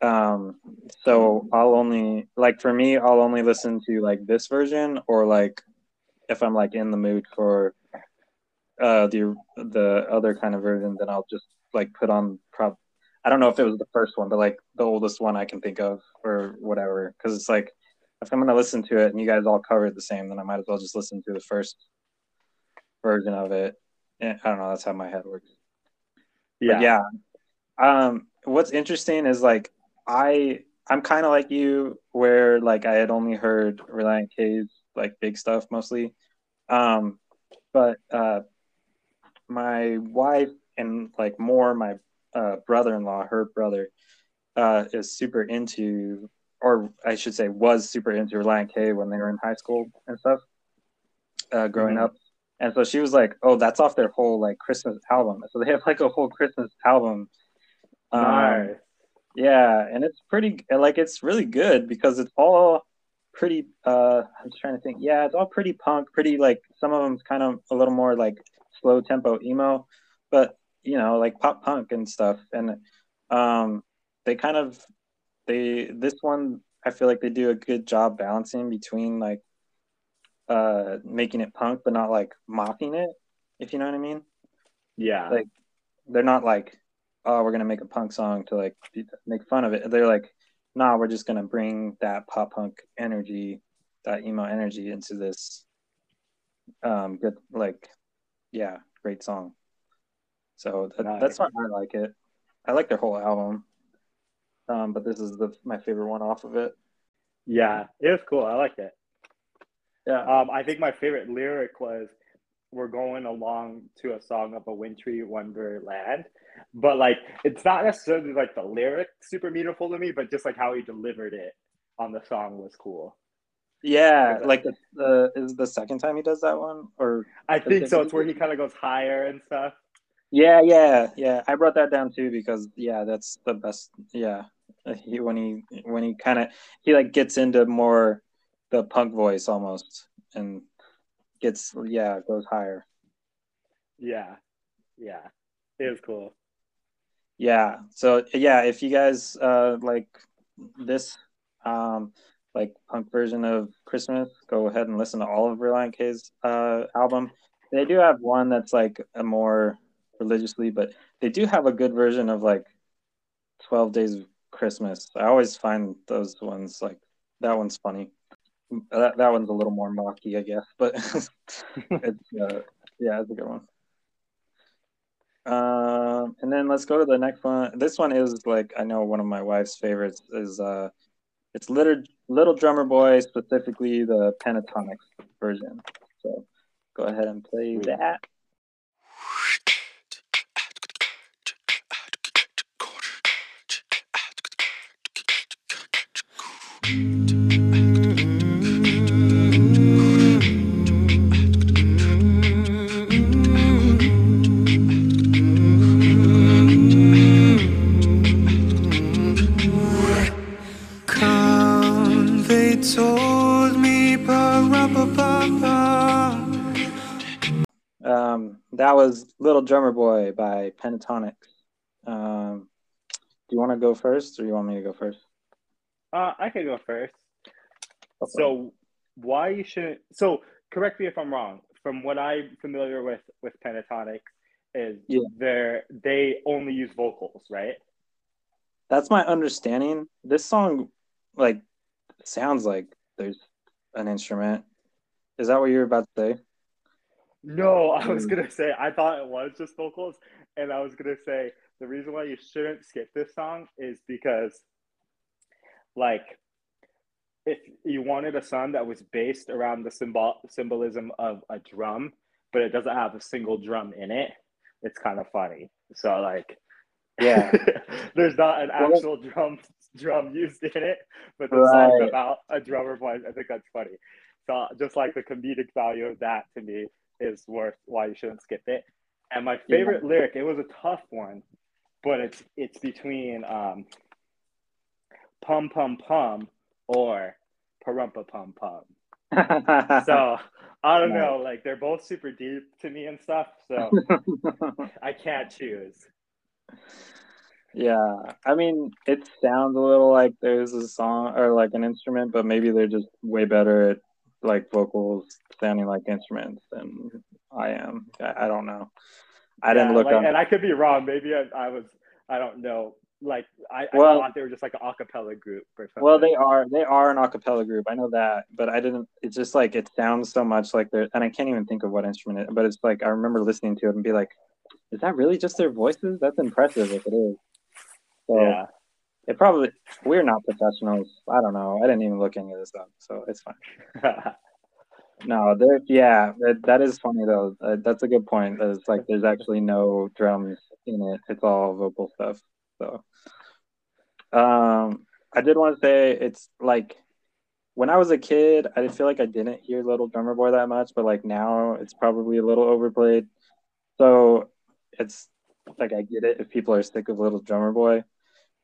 um, so I'll only like for me, I'll only listen to like this version or like if I'm like in the mood for uh the the other kind of version, then I'll just like put on prob I don't know if it was the first one, but like the oldest one I can think of or whatever. Cause it's like if I'm gonna listen to it and you guys all cover it the same, then I might as well just listen to the first version of it. I don't know, that's how my head works. Yeah. But yeah. Um what's interesting is like I I'm kind of like you, where like I had only heard Relient K's like big stuff mostly, um, but uh, my wife and like more my uh, brother-in-law, her brother, uh, is super into, or I should say, was super into Relient K when they were in high school and stuff, uh, growing mm-hmm. up. And so she was like, "Oh, that's off their whole like Christmas album." So they have like a whole Christmas album. Um. Yeah, and it's pretty like it's really good because it's all pretty uh I'm just trying to think. Yeah, it's all pretty punk, pretty like some of them's kind of a little more like slow tempo emo, but you know, like pop punk and stuff. And um they kind of they this one I feel like they do a good job balancing between like uh making it punk but not like mocking it, if you know what I mean. Yeah. Like they're not like, oh, we're gonna make a punk song to like make fun of it. They're like, nah, we're just gonna bring that pop punk energy, that emo energy into this um good like yeah, great song. So that, nice. that's why I like it. I like their whole album. Um, but this is the my favorite one off of it. Yeah, it was cool. I liked it. Yeah. Um, I think my favorite lyric was we're going along to a song of a wintry wonderland. But like it's not necessarily like the lyric super meaningful to me, but just like how he delivered it on the song was cool. Yeah, like the, the is the second time he does that one, or I think so. It's where he kind of goes higher and stuff. Yeah, yeah, yeah. I brought that down too because yeah, that's the best. Yeah, he when he when he kind of he like gets into more the punk voice almost and gets yeah goes higher. Yeah, yeah, it was cool. Yeah. So yeah, if you guys uh like this um like punk version of Christmas, go ahead and listen to all of Relient K's uh, album. They do have one that's like a more religiously, but they do have a good version of like Twelve Days of Christmas. I always find those ones like that one's funny. That that one's a little more mocky, I guess, but it's uh, yeah, it's a good one. Um, and then let's go to the next one. This one is like I know one of my wife's favorites is uh it's Little, Little Drummer Boy, specifically the Pentatonix version. So go ahead and play that. That was Little Drummer Boy by Pentatonix. Um, do you want to go first, or you want me to go first? Uh, I can go first. Okay. So, why you shouldn't? So, correct me if I'm wrong. From what I'm familiar with with Pentatonix, is yeah. they they only use vocals, right? That's my understanding. This song, like, sounds like there's an instrument. Is that what you're about to say? No, I was mm. gonna say I thought it was just vocals, and I was gonna say the reason why you shouldn't skip this song is because, like, if you wanted a song that was based around the symbol symbolism of a drum, but it doesn't have a single drum in it, it's kind of funny. So like, yeah, there's not an actual drum drum used in it, but the right. song's about a drummer boy. I think that's funny. So just like the comedic value of that to me is worth why you shouldn't skip it. And my favorite yeah. lyric, it was a tough one, but it's it's between um, pum pum pum or parumpa pum pum. so I don't know, like they're both super deep to me and stuff. So I can't choose. Yeah, I mean, it sounds a little like there's a song or like an instrument, but maybe they're just way better at like vocals sounding like instruments than I am. I, I don't know. I yeah, didn't look like, and I could be wrong. Maybe I, I was. I don't know. Like I, well, I thought they were just like an acapella group or something. Well, they are. They are an acapella group. I know that, but I didn't. It's just like it sounds so much like they're, and I can't even think of what instrument it. But it's like I remember listening to it and be like, "Is that really just their voices? That's impressive if it is." So, yeah. It probably we're not professionals. I don't know. I didn't even look into this stuff, so it's fine. no, there. Yeah, that, that is funny though. Uh, that's a good point. That it's like there's actually no drums in it. It's all vocal stuff. So, um, I did want to say it's like when I was a kid, I didn't feel like I didn't hear Little Drummer Boy that much, but like now it's probably a little overplayed. So it's like I get it if people are sick of Little Drummer Boy,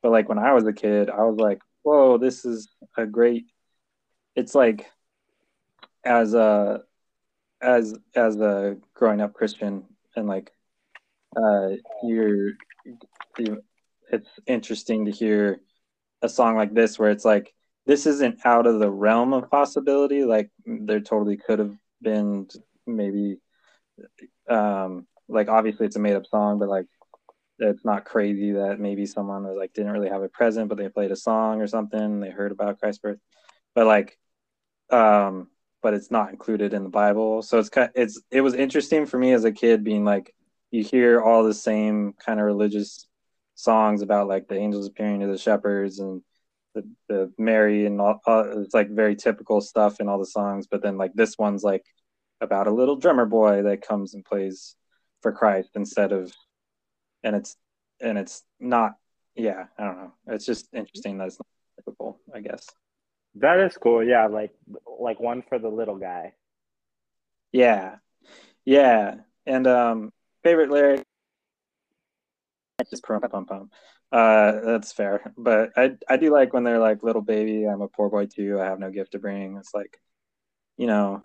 but like when I was a kid, I was like, whoa, this is a great. It's like as a as as a growing up Christian and like uh you're you, it's interesting to hear a song like this where it's like this isn't out of the realm of possibility. Like there totally could have been maybe, um, like obviously it's a made up song, but like it's not crazy that maybe someone was like didn't really have a present, but they played a song or something. They heard about Christ's birth, but like, um, but it's not included in the Bible. So it's kind, it's it was interesting for me as a kid being like, you hear all the same kind of religious songs about like the angels appearing to the shepherds and the, the Mary and all, it's like very typical stuff in all the songs, but then like this one's like about a little drummer boy that comes and plays for Christ instead of and it's and it's not yeah i don't know. It's just interesting that it's not typical i guess. That is cool yeah like like one for the little guy. Yeah. Yeah. And um favorite lyric just pum pum pum uh that's fair but i i do like when they're like little baby i'm a poor boy too i have no gift to bring it's like you know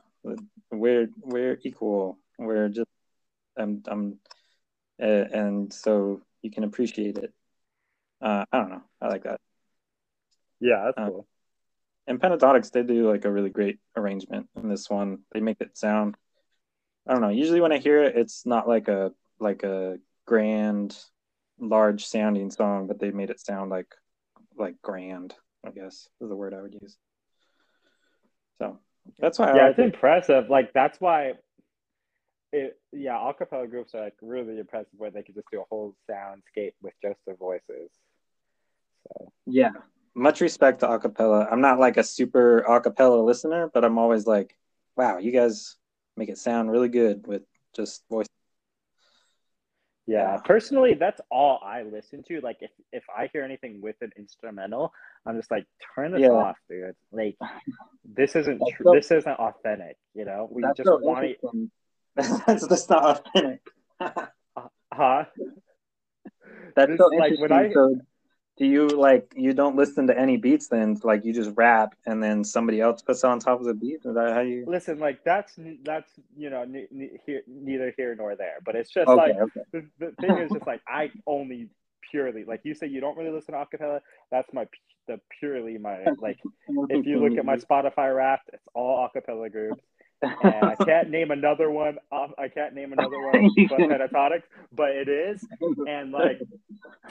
we're we're equal we're just i'm i'm uh, and so you can appreciate it. Uh, I don't know. I like that. Yeah, that's um, cool. And Pentatonix, they do like a really great arrangement in this one. They make it sound. I don't know. Usually when I hear it, it's not like a like a grand, large sounding song, but they made it sound like like grand. I guess is the word I would use. So that's why. Yeah, like it's it. impressive. Like that's why it, yeah, acapella groups are like really impressive where they can just do a whole soundscape with just their voices. So yeah, much respect to acapella. I'm not like a super acapella listener, but I'm always like, wow, you guys make it sound really good with just voice. Yeah, personally, that's all I listen to. Like, if if I hear anything with an instrumental, I'm just like, turn this yeah. off, dude. Like, this isn't tr- so, this isn't authentic. You know, we just so want to that's the start authentic. Uh, huh? That's so like when I. So do you like you don't listen to any beats then? Like you just rap and then somebody else puts on top of the beat? Is that how you listen like that's that's you know ne- ne- here, neither here nor there but it's just okay, like okay. The, the thing is just like i only purely like you say you don't really listen to acapella that's my the purely my like if you look at my spotify rap it's all acapella groups Uh, and I can't name another one. I can't name another one but Pentatonix, but it is. And like,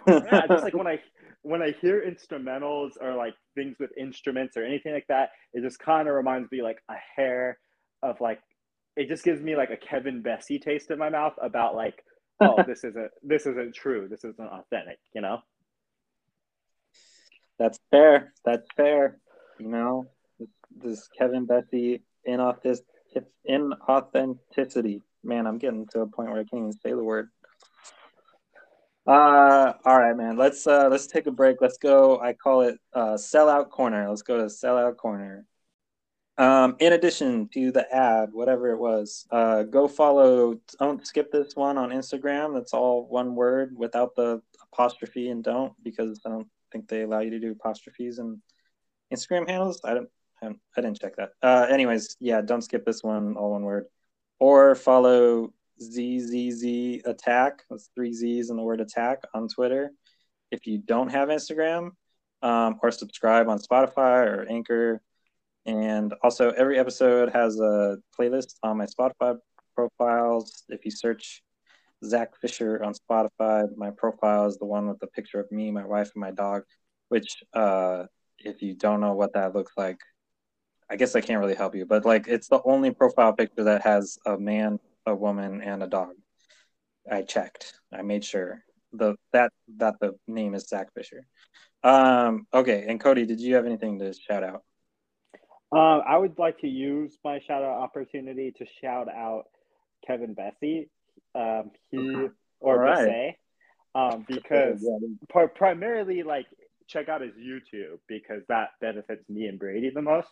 yeah, just like when I when I hear instrumentals or like things with instruments or anything like that, it just kind of reminds me like a hair of like. It just gives me like a Kevin Bessey taste in my mouth about like, oh, this isn't this isn't true. This isn't authentic. You know. That's fair. That's fair. You know, this, this Kevin Bessey inauthentic inauthenticity. Man, I'm getting to a point where I can't even say the word. Uh, all right, man. Let's uh, let's take a break. Let's go. I call it uh, sellout corner. Let's go to sellout corner. Um, in addition to the ad, whatever it was, uh, go follow. Don't skip this one on Instagram. That's all one word without the apostrophe and don't because I don't think they allow you to do apostrophes and Instagram handles. I don't. I didn't check that. Uh, anyways, yeah, don't skip this one, all one word. Or follow ZZZ Attack. That's three Z's in the word attack on Twitter. If you don't have Instagram, um, or subscribe on Spotify or Anchor. And also, every episode has a playlist on my Spotify profiles. If you search Zach Fisher on Spotify, my profile is the one with the picture of me, my wife, and my dog. Which, uh, if you don't know what that looks like, I guess I can't really help you, but like it's the only profile picture that has a man, a woman, and a dog. I checked. I made sure the that that the name is Zach Fisher. Um, okay, and Cody, did you have anything to shout out? Uh, I would like to use my shout out opportunity to shout out Kevin Bessey. Um, he or right. um, because yeah. primarily like check out his YouTube because that benefits me and Brady the most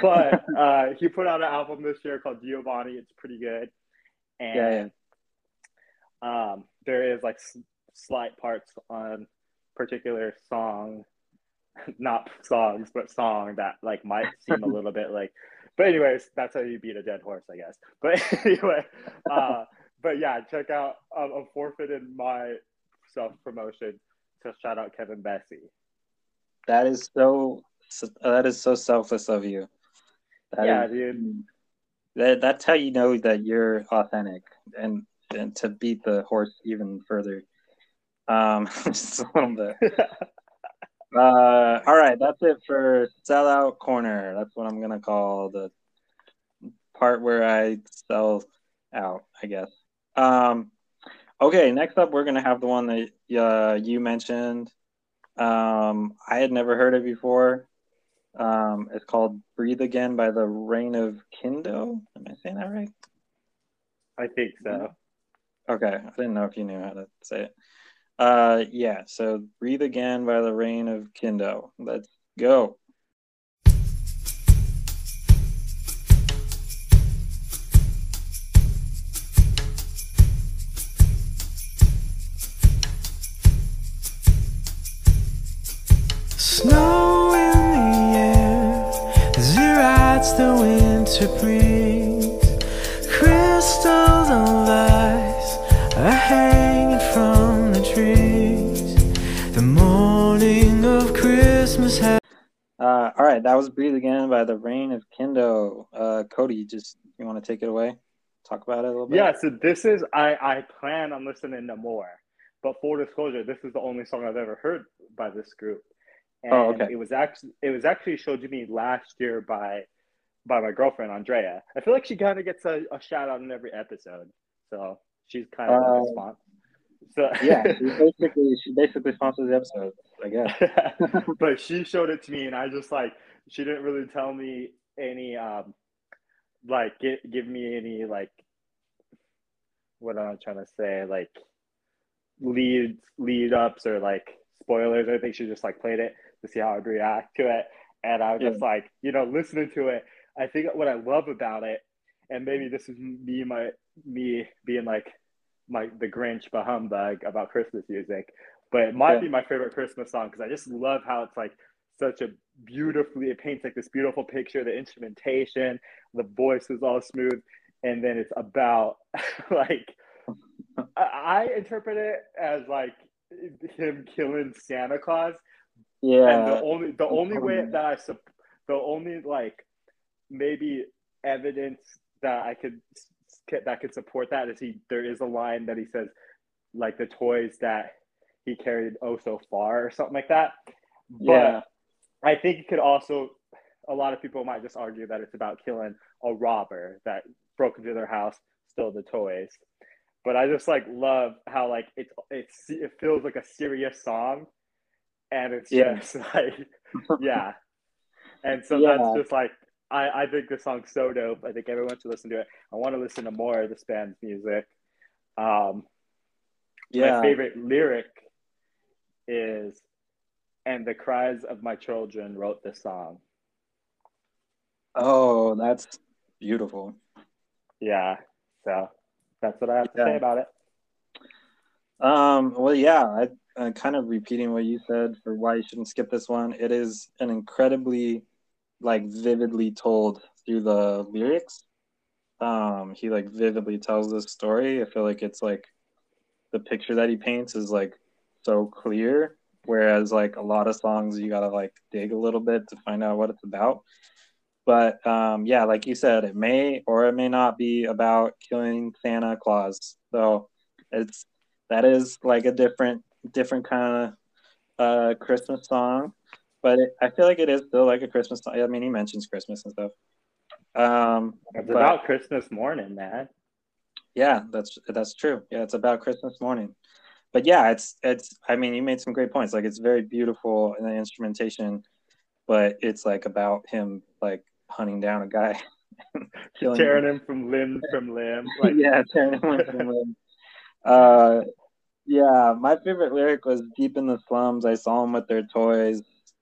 but uh, he put out an album this year called Giovanni. It's pretty good, and yeah, yeah. Um, there is like s- slight parts on particular song, not songs, but song that like might seem a little bit like. But anyways, that's how you beat a dead horse, I guess. But anyway, uh, but yeah, check out. Um, I'm forfeited my self promotion to shout out Kevin Bessey. That is so that is so selfless of you. That yeah, is, dude. That that's how you know that you're authentic, and and to beat the horse even further. Um, just a little bit. uh, all right, that's it for sellout corner. That's what I'm gonna call the part where I sell out, I guess. Um, okay, next up, we're gonna have the one that uh, you mentioned. Um, I had never heard it before. Um, it's called "Breathe Again" by the Reign of Kindo. Am I saying that right? I think so. Okay, I didn't know if you knew how to say it. Uh, yeah. So "Breathe Again" by the Reign of Kindo. Let's go. The winter breeze. Crystals of ice are hanging from the trees. The morning of Christmas has. Uh, all right, that was "Breathe Again" by the Reign of Kindo. Uh, Cody, you just you want to take it away? Talk about it a little bit. Yeah, so this is I I plan on listening to more, but full disclosure, this is the only song I've ever heard by this group. Oh, and oh, okay. it was actually it was actually showed to me last year by by my girlfriend Andrea. I feel like she kind of gets a, a, shout out in every episode, so she's kind of a uh, sponsor. So yeah, she basically she basically sponsors the episode, I guess. but she showed it to me, and I just like she didn't really tell me any um like give give me any like what am I trying to say like lead lead ups or like spoilers. I think she just like played it to see how I'd react to it. And I was yeah. just like, you know, listening to it. I think what I love about it, and maybe this is me, my me being like my the Grinch humbug about Christmas music, but it might yeah. be my favorite Christmas song because I just love how it's like such a beautifully it paints like this beautiful picture. The instrumentation, the voice is all smooth, and then it's about like I, I interpret it as like him killing Santa Claus yeah. And the only the only way um. that I the only like maybe evidence that I could that could support that is he there is a line that he says like the toys that he carried oh so far or something like that. But yeah. I think it could also a lot of people might just argue that it's about killing a robber that broke into their house, stole the toys. But I just like love how like it's it's it feels like a serious song and it's yeah. just like yeah and so yeah. that's just like I, I think this song's so dope. I think everyone should listen to it. I want to listen to more of this band's music. Um yeah. my favorite lyric is and the cries of my children wrote this song. Oh that's beautiful. Yeah so that's what i have to yeah. say about it. Um well yeah i uh, kind of repeating what you said for why you shouldn't skip this one. It is an incredibly, like, vividly told through the lyrics. Um, he like vividly tells this story. I feel like it's like the picture that he paints is like so clear, whereas like a lot of songs you gotta like dig a little bit to find out what it's about. But um, yeah, like you said, it may or it may not be about killing Santa Claus. So it's that is like a different different kind of uh, Christmas song, but it, I feel like it is still like a Christmas song. I mean, he mentions Christmas and stuff. Um, it's but, about Christmas morning, man. Yeah, that's that's true. Yeah, it's about Christmas morning. But yeah, it's it's. I mean, you made some great points. Like, it's very beautiful in the instrumentation, but it's like about him like hunting down a guy, tearing him. him from limb from limb. Like... yeah, tearing him from limb. Uh, yeah, my favorite lyric was "Deep in the slums, I saw them with their toys,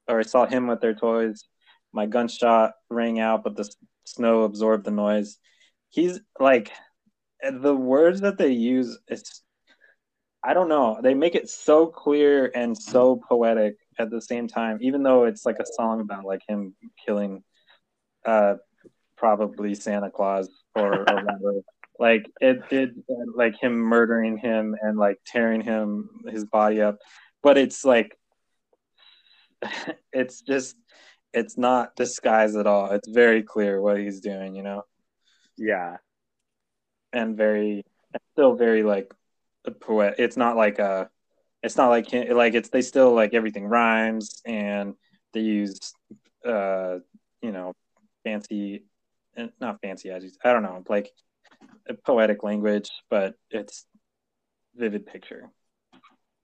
or I saw him with their toys. My gunshot rang out, but the snow absorbed the noise." He's like, the words that they use. It's, I don't know. They make it so clear and so poetic at the same time, even though it's like a song about like him killing, uh, probably Santa Claus or, or whatever like it did like him murdering him and like tearing him his body up but it's like it's just it's not disguised at all. It's very clear what he's doing, you know. Yeah. And very still very like a poet. It's not like a it's not like like it's they still like everything rhymes and they use uh you know fancy not fancy as I don't know like poetic language, but it's vivid picture.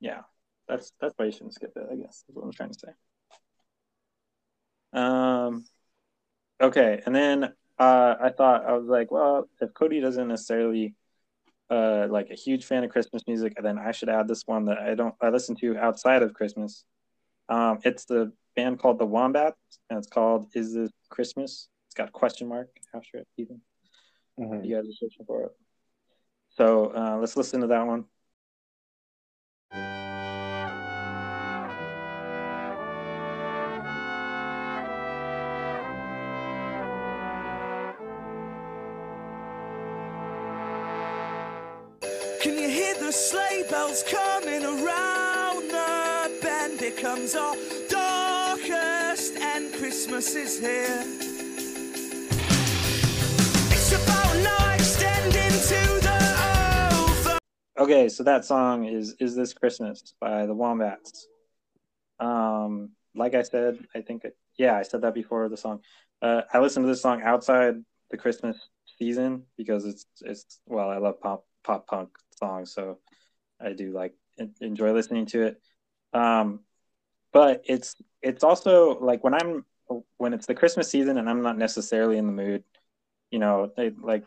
Yeah, that's that's why you shouldn't skip it. I guess is what I'm trying to say. Um, okay, and then uh, I thought I was like, well, if Cody doesn't necessarily uh like a huge fan of Christmas music, then I should add this one that I don't I listen to outside of Christmas. Um, it's the band called the Wombats, and it's called "Is This Christmas?" It's got a question mark after it, even. Mm-hmm. You guys are searching for it. So uh, let's listen to that one. You hear the sleigh bells coming around? The band becomes our darkest, and Christmas is here. Okay, so that song is "Is This Christmas" by the Wombats. Um, like I said, I think yeah, I said that before the song. Uh, I listened to this song outside the Christmas season because it's it's well, I love pop pop punk songs, so I do like enjoy listening to it. Um, but it's it's also like when I'm when it's the Christmas season and I'm not necessarily in the mood, you know, they, like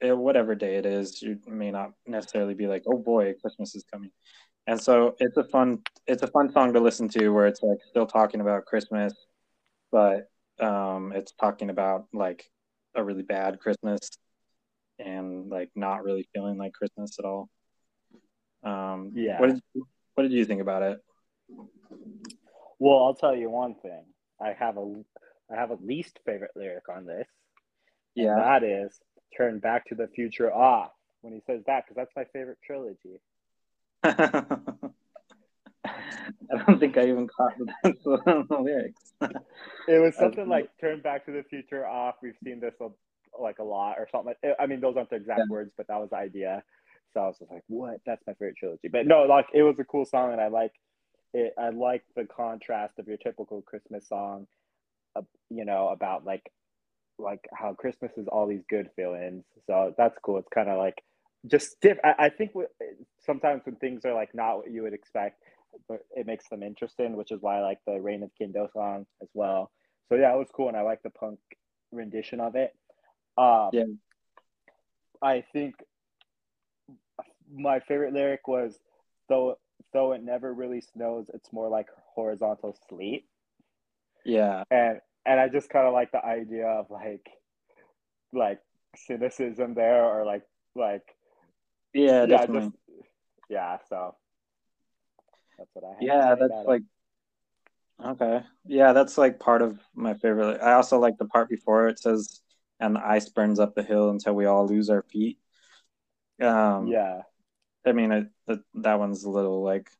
it, whatever day it is, you may not necessarily be like, oh boy, Christmas is coming. And so it's a fun it's a fun song to listen to where it's like still talking about Christmas, but um, it's talking about like a really bad Christmas and like not really feeling like Christmas at all. Um, yeah. What did you, what did you think about it? Well, I'll tell you one thing. I have a I have a least favorite lyric on this. Yeah. that is turn Back to the Future off when he says that because that's my favorite trilogy. I don't think I even caught the, lyrics. it was something like "Turn Back to the Future" off. We've seen this a, like a lot, or something. I mean, those aren't the exact yeah. words, but that was the idea. So I was like, "What? That's my favorite trilogy." But no, like it was a cool song, and I like it. I like the contrast of your typical Christmas song, uh, you know, about like like how Christmas is all these good feelings. So that's cool. It's kind of like just diff- I, I think w- sometimes when things are like not what you would expect, but it makes them interesting, which is why I like the Reign of Kindo song as well. So yeah, it was cool, and I like the punk rendition of it. Um, yeah. I think my favorite lyric was though though it never really snows, it's more like horizontal sleet. Yeah. And and I just kind of like the idea of like like cynicism there or like like yeah, yeah just yeah so that's what I yeah that's like it. okay yeah that's like part of my favorite I also like the part before it says and the ice burns up the hill until we all lose our feet. Um yeah. I mean it, that that one's a little like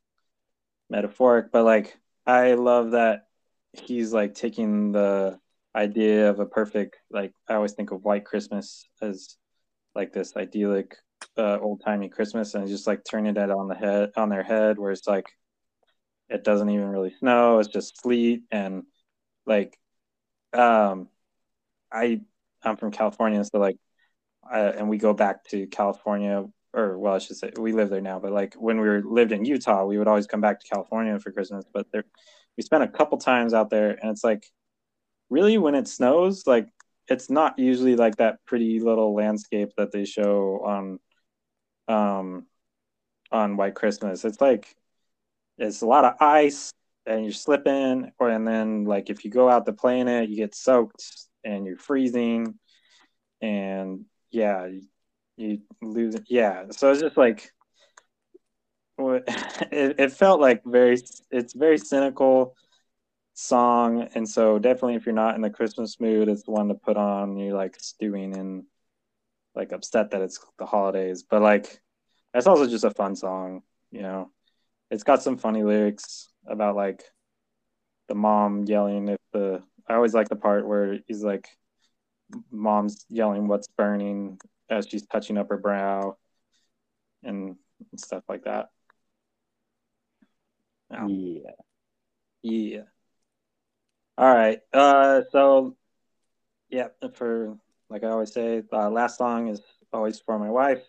metaphoric but like I love that he's like taking the idea of a perfect like I always think of White Christmas as like this idyllic uh, old timey Christmas and just like turning it on the head on their head where it's like it doesn't even really snow it's just sleet and like um I I'm from California so like uh, and we go back to California or well I should say we live there now but like when we were lived in Utah we would always come back to California for Christmas but there we spent a couple times out there and it's like really when it snows like it's not usually like that pretty little landscape that they show on um on white christmas. It's like it's a lot of ice and you're slipping or and then like if you go out to play in it you get soaked and you're freezing and yeah you, you lose yeah so it's just like it, it felt like very it's very cynical song and so definitely if you're not in the christmas mood it's one to put on you're like stewing and like upset that it's the holidays. But like it's also just a fun song you know? It's got some funny lyrics about like the mom yelling if the I always like the part where he's like, mom's yelling, "What's burning?" as she's touching up her brow, and stuff like that. Yeah. Yeah. All right. Uh, so yeah, for like I always say, uh, last song is always for my wife.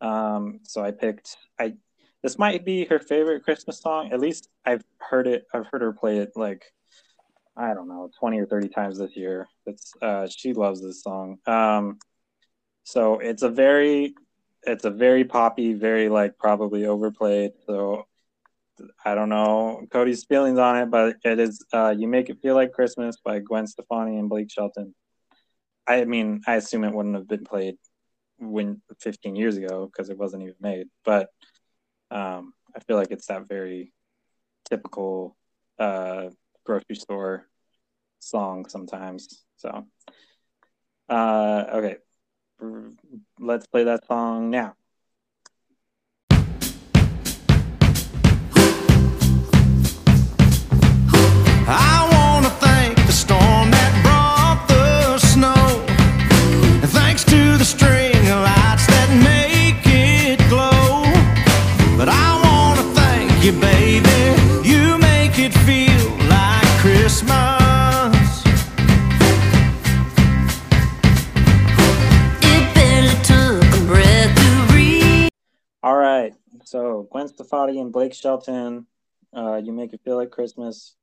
Um, so I picked I. This might be her favorite Christmas song. At least I've heard it. I've heard her play it like I don't know, twenty or thirty times this year. It's uh, she loves this song. Um, so it's a very, it's a very poppy, very like probably overplayed. So I don't know Cody's feelings on it, but it is uh, "You Make It Feel Like Christmas" by Gwen Stefani and Blake Shelton. I mean, I assume it wouldn't have been played when 15 years ago because it wasn't even made, but um, I feel like it's that very typical uh, grocery store song sometimes. So, uh, okay, let's play that song now. Stefani and Blake Shelton, uh, "You Make It Feel Like Christmas."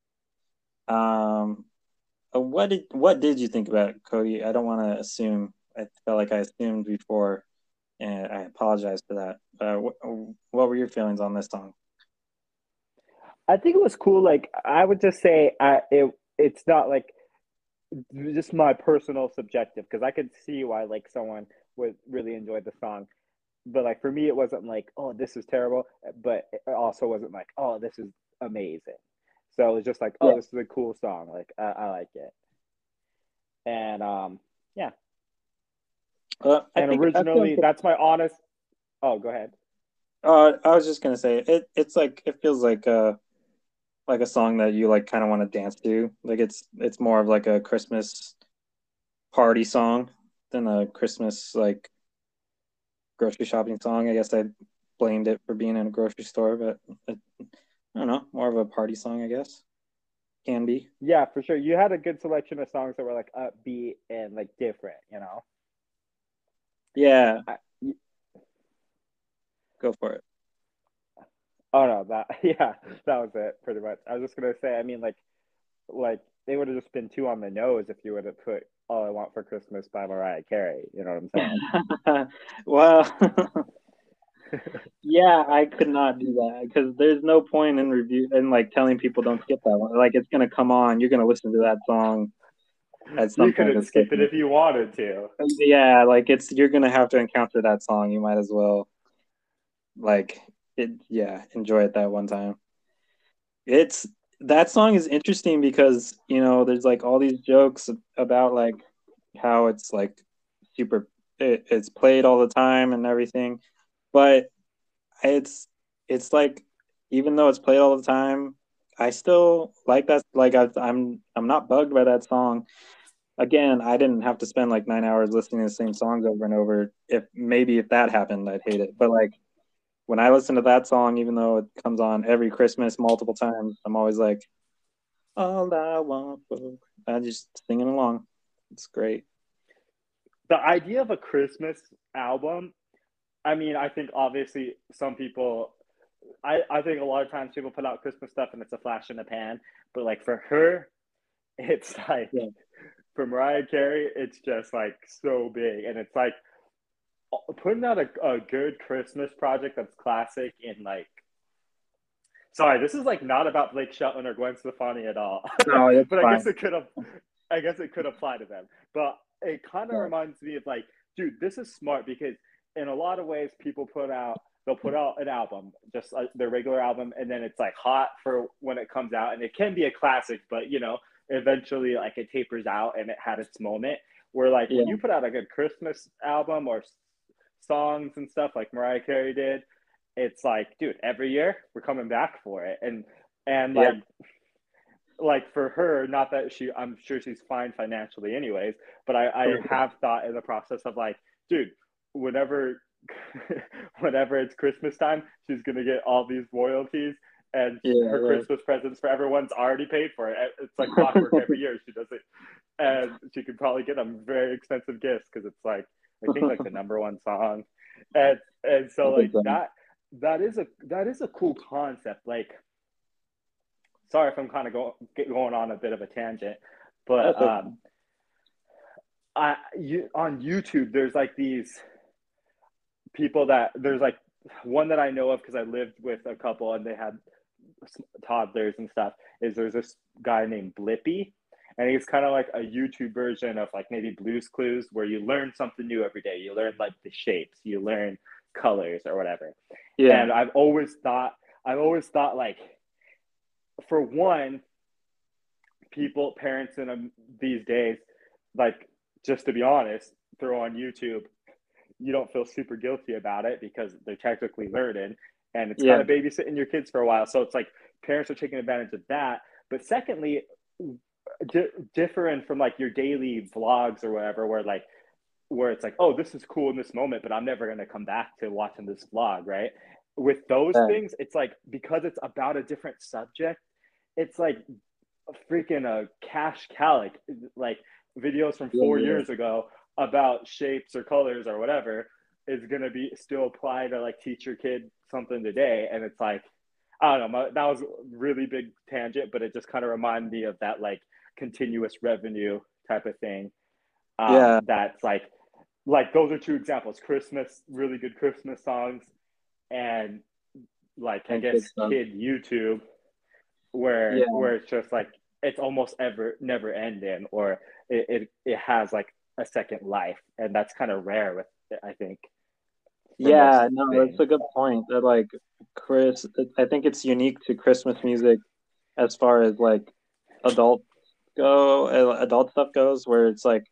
Um, uh, what did what did you think about it, Cody? I don't want to assume. I felt like I assumed before, and I apologize for that. Uh, what, what were your feelings on this song? I think it was cool. Like I would just say, I it it's not like just my personal subjective because I could see why like someone would really enjoy the song, but like for me, it wasn't like oh this is terrible, but it also wasn't like oh this is amazing. So it was just like oh Yeah. this is a cool song. Like I, I like it, and um yeah. Uh, And think- originally, that's my honest. Oh, go ahead. Uh, I was just gonna say it. It's like it feels like uh like a song that you like kind of want to dance to. Like it's it's more of like a Christmas party song than a Christmas like grocery shopping song. I guess I blamed it for being in a grocery store, but it, I don't know, more of a party song, I guess. Can be. Yeah, for sure. You had a good selection of songs that were like upbeat and like different. You know. Yeah. I- Go for it. Oh no, that yeah, that was it pretty much. I was just gonna say, I mean, like, like they would have just been too on the nose if you would have put "All I Want for Christmas" by Mariah Carey. You know what I'm saying? well, yeah, I could not do that because there's no point in review and like telling people don't skip that one. Like it's gonna come on, you're gonna listen to that song at some you couldn't this skip it if you wanted to. Yeah, like it's you're gonna have to encounter that song. You might as well, like it. Yeah, enjoy it that one time. It's that song is interesting because you know there's like all these jokes about like how it's like super it, it's played all the time and everything, but it's it's like even though it's played all the time, I still like that. Like I, I'm I'm not bugged by that song again, I didn't have to spend like nine hours listening to the same songs over and over. If maybe if that happened, I'd hate it. But like when I listen to that song, even though it comes on every Christmas multiple times, I'm always like, all I want for I'm just singing along. It's great. The idea of a Christmas album, I mean, I think obviously some people, I I think a lot of times people put out Christmas stuff and it's a flash in the pan, but like for her, it's like Yeah. for Mariah Carey, it's just like so big, and it's like putting out a, a good Christmas project that's classic in like. Sorry, this is like not about Blake Shelton or Gwen Stefani at all. No, it's but I guess it could have, I guess it could apply to them. But it kind of Yeah. reminds me of like, dude, this is smart because in a lot of ways, people put out they'll put out an album, just like their regular album, and then it's like hot for when it comes out, and it can be a classic, but you know, eventually like it tapers out and it had its moment. Where like when you put out a good Christmas album or songs and stuff like Mariah Carey did, it's like, dude, every year we're coming back for it, and and Yeah. like like for her, not that she, I'm sure she's fine financially, anyways. But I, I have thought in the process of like, dude, whenever, whenever it's Christmas time, she's gonna get all these royalties, and Yeah, her right. Christmas presents for everyone's already paid for it. It's like clockwork every year. She does it, and she could probably get them very expensive gifts because it's like I think like the number one song, and and so like that that is a that is a cool concept. Like, sorry if I'm kind of go, get going on a bit of a tangent, but um, I you on YouTube there's like these people that there's like one that I know of because I lived with a couple and they had toddlers and stuff. Is there's this guy named Blippi, and he's kind of like a YouTube version of like maybe Blue's Clues, where you learn something new every day. You learn like the shapes, you learn colors or whatever. Yeah. And I've always thought, I've always thought like, for one, people, parents in um, these days, like just to be honest, throw on YouTube. You don't feel super guilty about it because they're technically learning, and it's Yeah. kind of babysitting your kids for a while. So it's like parents are taking advantage of that. But secondly, di- different from like your daily vlogs or whatever, where like where it's like, oh, this is cool in this moment, but I'm never gonna come back to watching this vlog, right? With those Right. things, it's like because it's about a different subject, it's like freaking a cash cow, like like videos from four Yeah, yeah. years ago about shapes or colors or whatever is gonna be still apply to like teach your kid something today, and it's like I don't know, my, that was a really big tangent, but it just kind of reminded me of that like continuous revenue type of thing. Um, Yeah. That's like, like those are two examples: Christmas, really good Christmas songs, and like I guess kid YouTube, where Yeah. where it's just like it's almost ever never ending, or it it, it has like a second life, and that's kind of rare with I think. Yeah, no, things. that's a good point. That like Chris, I think it's unique to Christmas music as far as like adult go, uh, adult stuff goes, where it's like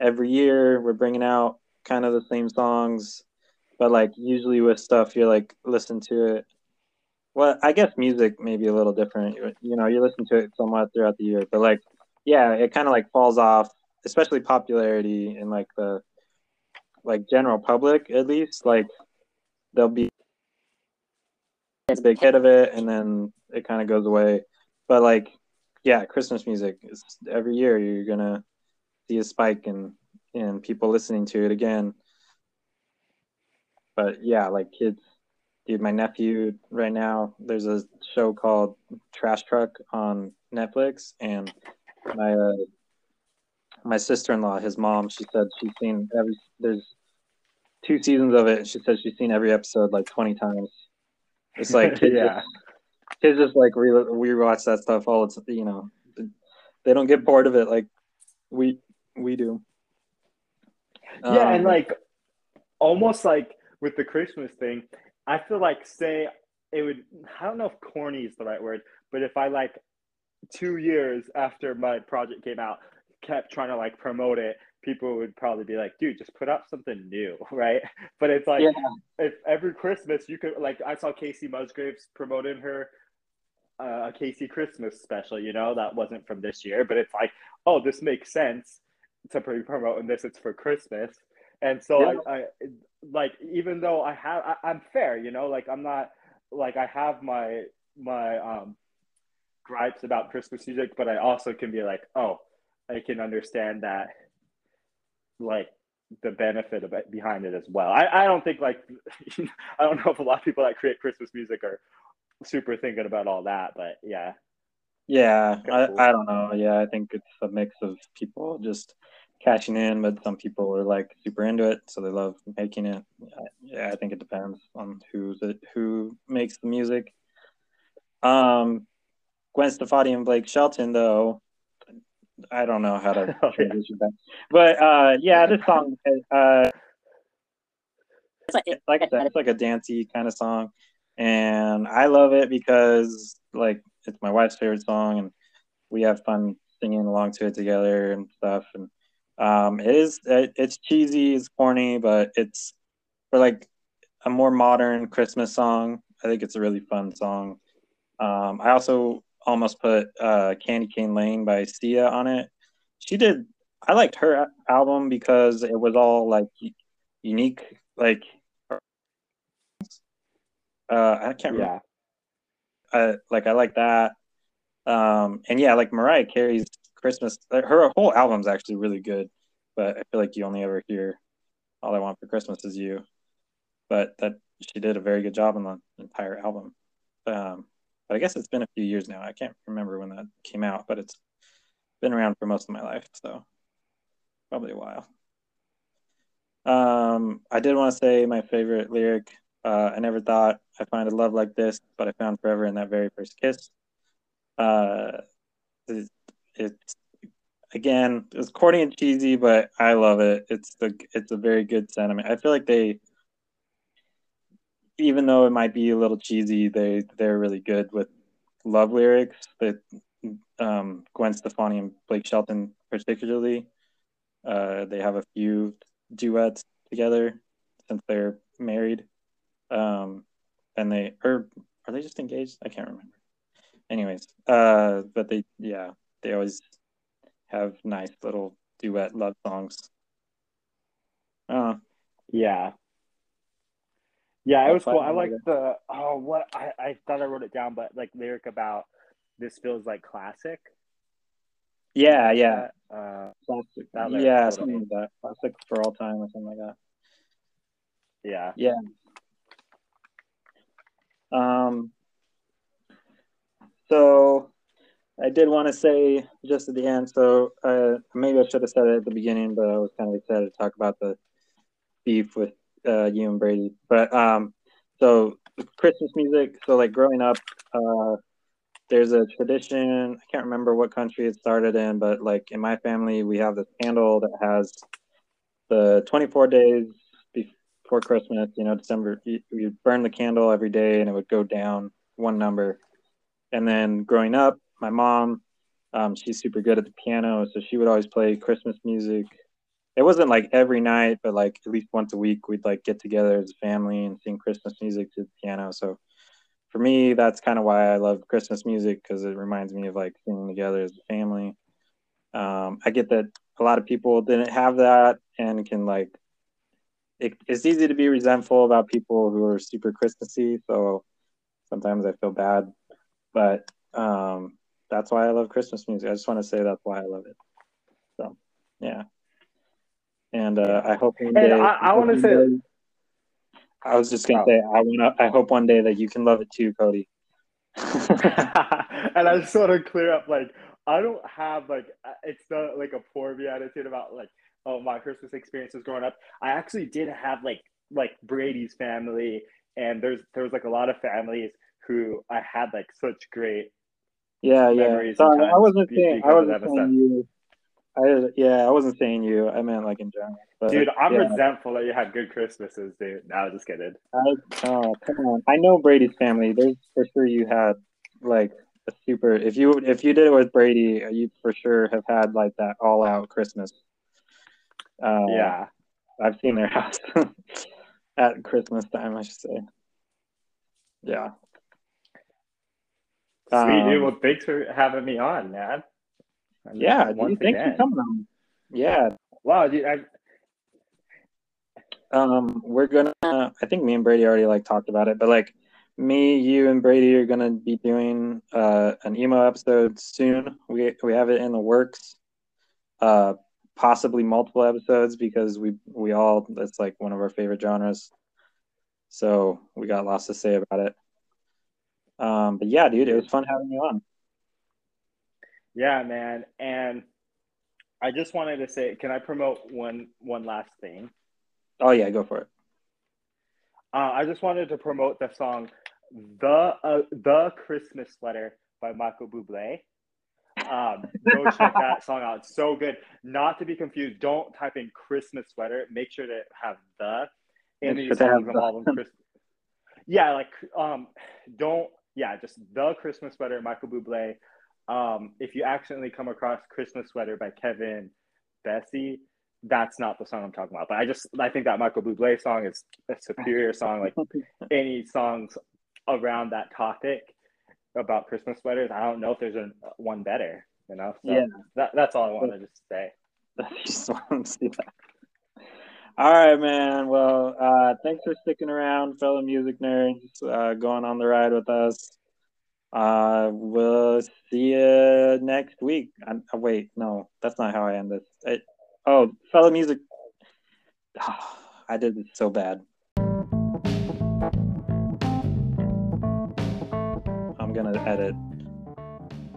every year we're bringing out kind of the same songs, but like usually with stuff you're like listen to it. Well, I guess music may be a little different. You- know, you listen to it somewhat throughout the year, but like, yeah, it kind of like falls off, especially popularity in like the like general public at least. Like, there'll be a big hit of it, and then it kind of goes away. But like, yeah, Christmas music is every year you're gonna see a spike in in people listening to it again. But yeah, like kids, dude, my nephew right now, there's a show called Trash Truck on Netflix, and my uh, my sister in law, his mom, she said she's seen every there's two seasons of it, she said she's seen every episode like twenty times. It's like yeah. Kids just like re rewatch that stuff all it's you know they don't get bored of it like we we do. Yeah, and Um, like almost like with the Christmas thing, I feel like say it would I don't know if corny is the right word, but if I like two years after my project came out kept trying to like promote it, people would probably be like, dude, just put out something new, right? But it's like Yeah. if every Christmas you could like I saw Kacey Musgraves promoting her uh, a Kacey Christmas special, you know, that wasn't from this year, but it's like, oh, this makes sense to be promoting this. It's for Christmas, and so Yeah. I, I like even though I have, I, I'm fair, you know, like I'm not like I have my my um gripes about Christmas music, but I also can be like, oh, I can understand that, like the benefit of it behind it as well. I, I don't think like I don't know if a lot of people that create Christmas music are super thinking about all that, but yeah. Yeah, I, cool. I don't know. Yeah, I think it's a mix of people just cashing in, but some people are like super into it, so they love making it. Yeah, I think it depends on who's it, who makes the music. Um, Gwen Stefani and Blake Shelton, though, I don't know how to Oh, yeah. transition that, but uh, yeah, this song, uh, it's like, like I said, it's like a dancey kind of song, and I love it because like it's my wife's favorite song, and we have fun singing along to it together and stuff. And um, it is it, it's cheesy, it's corny, but it's for like a more modern Christmas song. I think it's a really fun song. Um, I also almost put uh, Candy Cane Lane by Sia on it. She did. I liked her album because it was all like unique, like uh, I can't remember. Yeah. Uh, like I like that. Um, and yeah, like Mariah Carey's Christmas, her whole album's actually really good, but I feel like you only ever hear "All I Want for Christmas Is You." But that she did a very good job on the entire album. Um, but I guess it's been a few years now. I can't remember when that came out, but it's been around for most of my life, so probably a while. Um, I did want to say my favorite lyric. Uh, I never thought I'd find a love like this, but I found forever in that very first kiss. Uh, it's, it's again, it's corny and cheesy, but I love it. It's the it's a very good sentiment. I feel like they even though it might be a little cheesy, they they're really good with love lyrics. That um, Gwen Stefani and Blake Shelton particularly, uh, they have a few duets together since they're married, um, and they or are they just engaged? I can't remember. Anyways, uh, but they yeah they always have nice little duet love songs. Uh, yeah, yeah, it was cool. I like the oh what I, I thought I wrote it down, but like lyric about this feels like classic. Yeah, yeah. Uh, classic. Yeah, something like that. Classic for all time or something like that. Yeah. Yeah. Um so I did want to say just at the end, so uh, maybe I should have said it at the beginning, but I was kind of excited to talk about the beef with uh, you and Brady. But um, so Christmas music. So like growing up, uh, there's a tradition. I can't remember what country it started in, but like in my family, we have this candle that has the 24 days before Christmas. You know, December. You, you burn the candle every day, and it would go down one number. And then growing up, my mom, um, she's super good at the piano, so she would always play Christmas music it wasn't like every night, but like at least once a week, we'd like get together as a family and sing Christmas music to the piano. So for me, that's kind of why I love Christmas music because it reminds me of like singing together as a family. Um, I get that a lot of people didn't have that and can like it, it's easy to be resentful about people who are super Christmassy. So sometimes I feel bad, but um, that's why I love Christmas music. I just want to say that's why I love it. So yeah and uh, I hope one day. I, I want to say. Day, I was just gonna oh. say I want. I hope one day that you can love it too, Cody. and I just want to clear up, like I don't have like it's not like a poor me attitude about like oh my Christmas experiences growing up. I actually did have like like Brady's family, and there's there was like a lot of families who I had like such great yeah yeah. Sorry, I wasn't saying I wasn't saying you. I yeah, I wasn't saying you. I meant like in general. But, dude, I'm yeah. resentful that you had good Christmases, dude. No, just kidding. I, oh, come on. I know Brady's family. There's for sure you had like a super. If you if you did it with Brady, you for sure have had like that all out Christmas. Uh, yeah, I've seen their house at Christmas time. I should say. Yeah. Sweet, um, dude. Well, thanks for having me on, man yeah, dude, thanks again. for coming on. Yeah. Wow, dude. I... Um, we're gonna. I think me and Brady already like talked about it, but like me, you, and Brady are gonna be doing uh, an emo episode soon. We we have it in the works. Uh, possibly multiple episodes because we we all that's like one of our favorite genres. So we got lots to say about it. Um, but yeah, dude, it was fun having you on. Yeah, man. And I just wanted to say, can I promote one one last thing? Oh yeah, go for it. Uh, I just wanted to promote the song "the uh, the Christmas Sweater" by Michael Bublé. Um, go check that song out. It's so good. Not to be confused. Don't type in Christmas sweater. Make sure to have the in the songs involving Christmas. Yeah, like um, don't yeah, just the Christmas sweater, Michael Bublé um, if you accidentally come across Christmas Sweater by Kevin Bessie, that's not the song I'm talking about. But I just I think that Michael Bublé song is a superior song. Like any songs around that topic about Christmas sweaters. I don't know if there's a one better. You know. So Yeah. That, that's all I wanted to say. I just wanted to see that. All right, man. Well, uh, thanks for sticking around, fellow music nerds, uh, going on the ride with us. Uh, we'll see you next week. I, uh, wait, no, that's not how I end this. It, oh, fellow music. I did it so bad. I'm gonna edit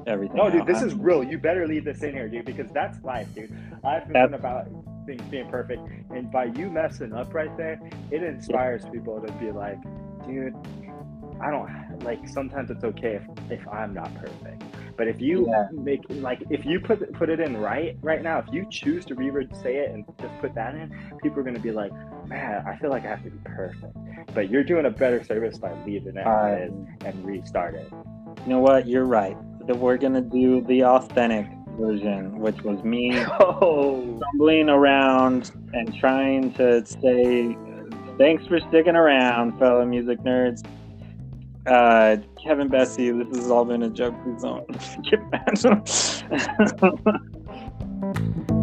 everything. No, dude, this I'm- is real. You better leave this in here, dude, because that's life, dude. I've been That's- about things being perfect, and by you messing up right there, it inspires people to be like, dude, I don't like. Sometimes it's okay if, if I'm not perfect, but if you Yeah. make like if you put put it in right right now, if you choose to re say it and just put that in, people are gonna be like, man, I feel like I have to be perfect. But you're doing a better service by leaving it as it is Um, and restart it. You know what? You're right. That We're gonna do the authentic version, which was me Oh, stumbling around and trying to say thanks for sticking around, fellow music nerds uh, Kevin Bessie, this has all been a joke. Please don't.